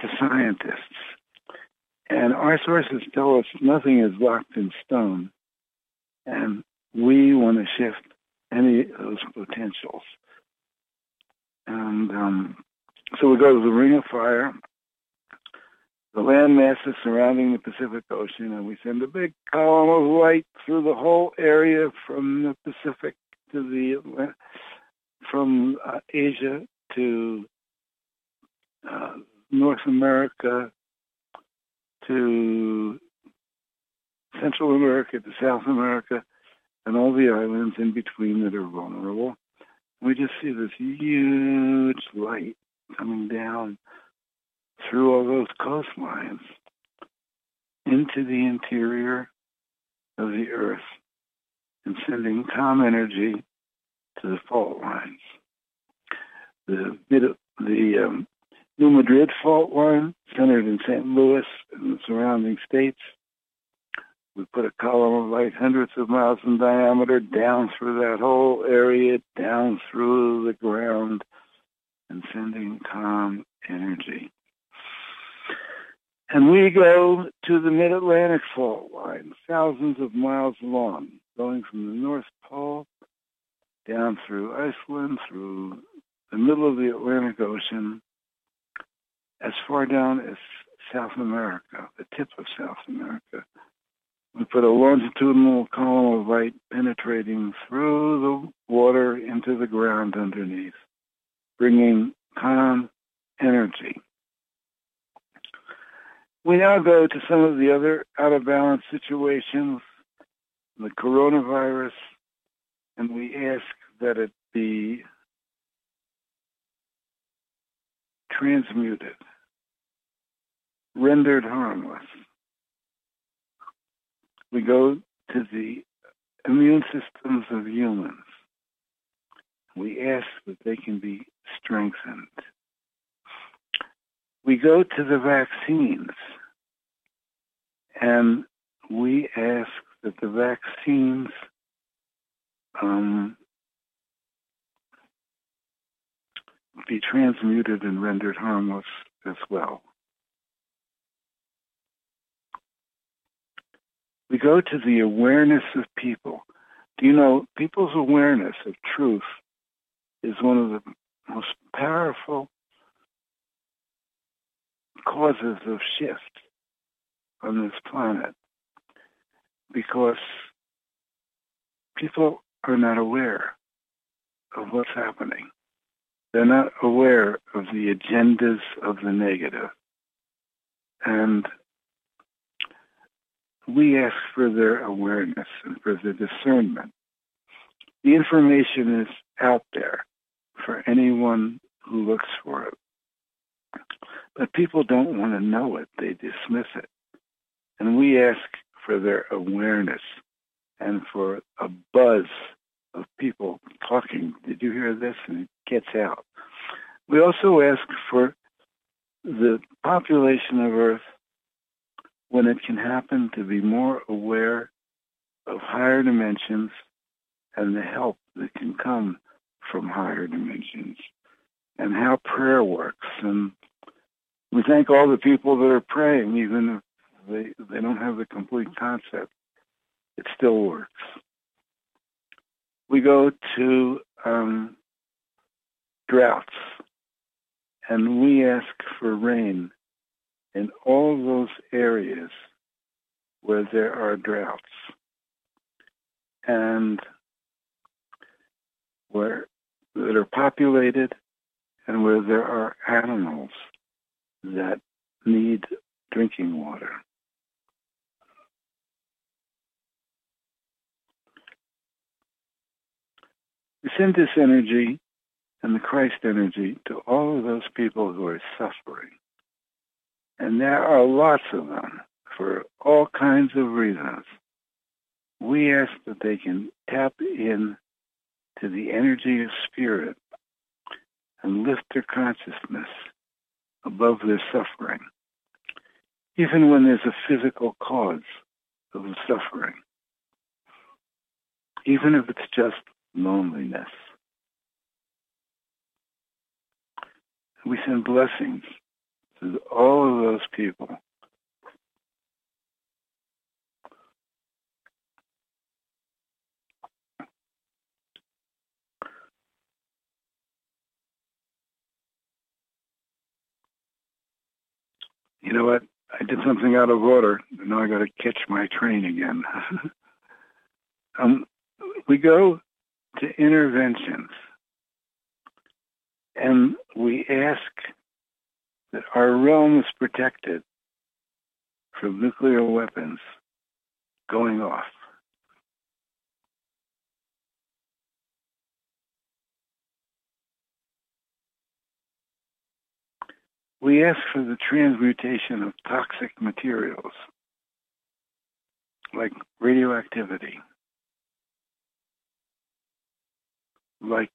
to scientists. And our sources tell us nothing is locked in stone. And we want to shift any of those potentials. And um, so we go to the Ring of Fire, the land masses surrounding the Pacific Ocean, and we send a big column of light through the whole area from the Pacific to the from uh, Asia to uh, North America to Central America to South America and all the islands in between that are vulnerable. We just see this huge light coming down through all those coastlines into the interior of the earth and sending calm energy to the fault lines. The the um, New Madrid fault line, centered in St. Louis and the surrounding states. We put a column of light hundreds of miles in diameter down through that whole area, down through the ground, and sending calm energy. And we go to the Mid-Atlantic fault line, thousands of miles long, going from the North Pole down through Iceland, through the middle of the Atlantic Ocean, as far down as South America, the tip of South America. We put a longitudinal column of light penetrating through the water into the ground underneath, bringing calm energy. We now go to some of the other out of balance situations, the coronavirus, and we ask that it be transmuted rendered harmless. We go to the immune systems of humans. We ask that they can be strengthened. We go to the vaccines and we ask that the vaccines um, be transmuted and rendered harmless as well. We go to the awareness of people. Do you know people's awareness of truth is one of the most powerful causes of shift on this planet because people are not aware of what's happening. They're not aware of the agendas of the negative. And we ask for their awareness and for their discernment. The information is out there for anyone who looks for it. But people don't want to know it, they dismiss it. And we ask for their awareness and for a buzz of people talking. Did you hear this? And it gets out. We also ask for the population of Earth when it can happen to be more aware of higher dimensions and the help that can come from higher dimensions and how prayer works. And we thank all the people that are praying, even if they, they don't have the complete concept. It still works. We go to um, droughts and we ask for rain in all those areas where there are droughts and where that are populated and where there are animals that need drinking water. We send this energy and the Christ energy to all of those people who are suffering and there are lots of them for all kinds of reasons. We ask that they can tap in to the energy of spirit and lift their consciousness above their suffering, even when there's a physical cause of the suffering, even if it's just loneliness. We send blessings all of those people. You know what? I did something out of order. Now I got to catch my train again. <laughs> um, we go to interventions and we ask that our realm is protected from nuclear weapons going off. We ask for the transmutation of toxic materials like radioactivity, like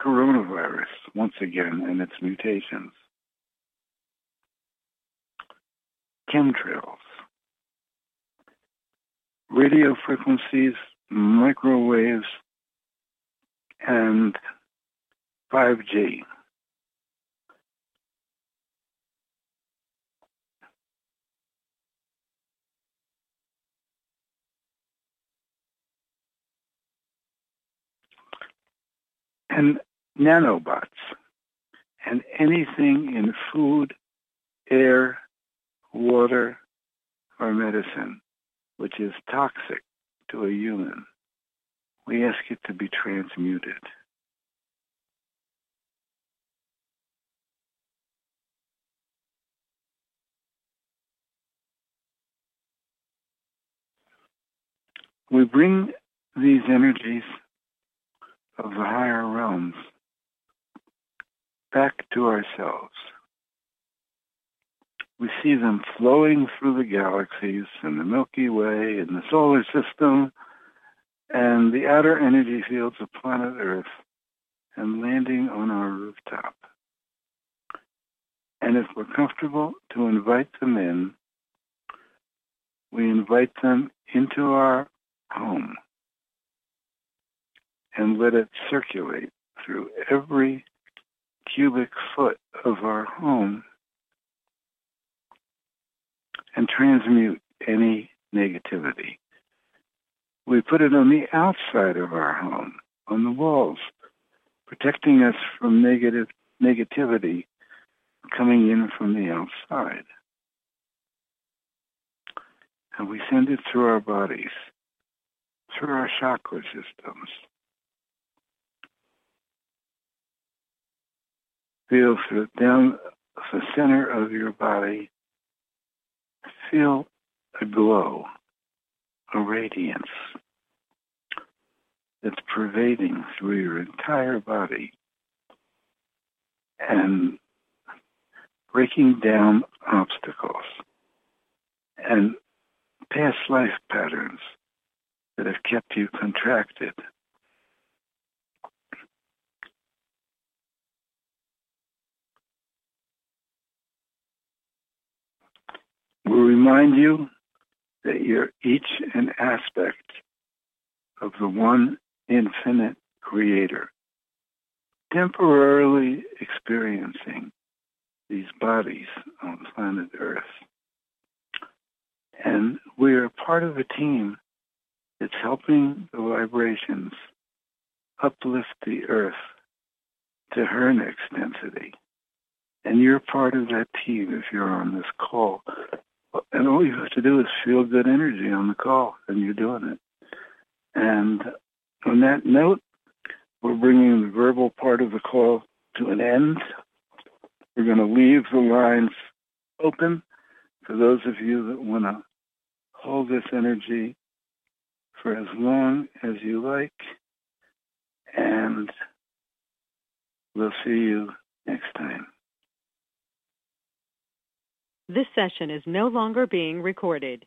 coronavirus, once again, and its mutations, chemtrails, radio frequencies, microwaves, and 5G. and nanobots and anything in food, air, water, or medicine which is toxic to a human. We ask it to be transmuted. We bring these energies of the higher realms back to ourselves. We see them flowing through the galaxies and the Milky Way and the solar system and the outer energy fields of planet Earth and landing on our rooftop. And if we're comfortable to invite them in, we invite them into our home and let it circulate through every cubic foot of our home and transmute any negativity. We put it on the outside of our home, on the walls, protecting us from negative negativity coming in from the outside. And we send it through our bodies, through our chakra systems, Feel through down the center of your body. Feel a glow, a radiance that's pervading through your entire body and breaking down obstacles and past life patterns that have kept you contracted will remind you that you're each an aspect of the one infinite creator, temporarily experiencing these bodies on planet Earth. And we are part of a team that's helping the vibrations uplift the Earth to her next density. And you're part of that team if you're on this call and all you have to do is feel good energy on the call, and you're doing it. And on that note, we're bringing the verbal part of the call to an end. We're going to leave the lines open for those of you that want to hold this energy for as long as you like. And we'll see you next time. This session is no longer being recorded.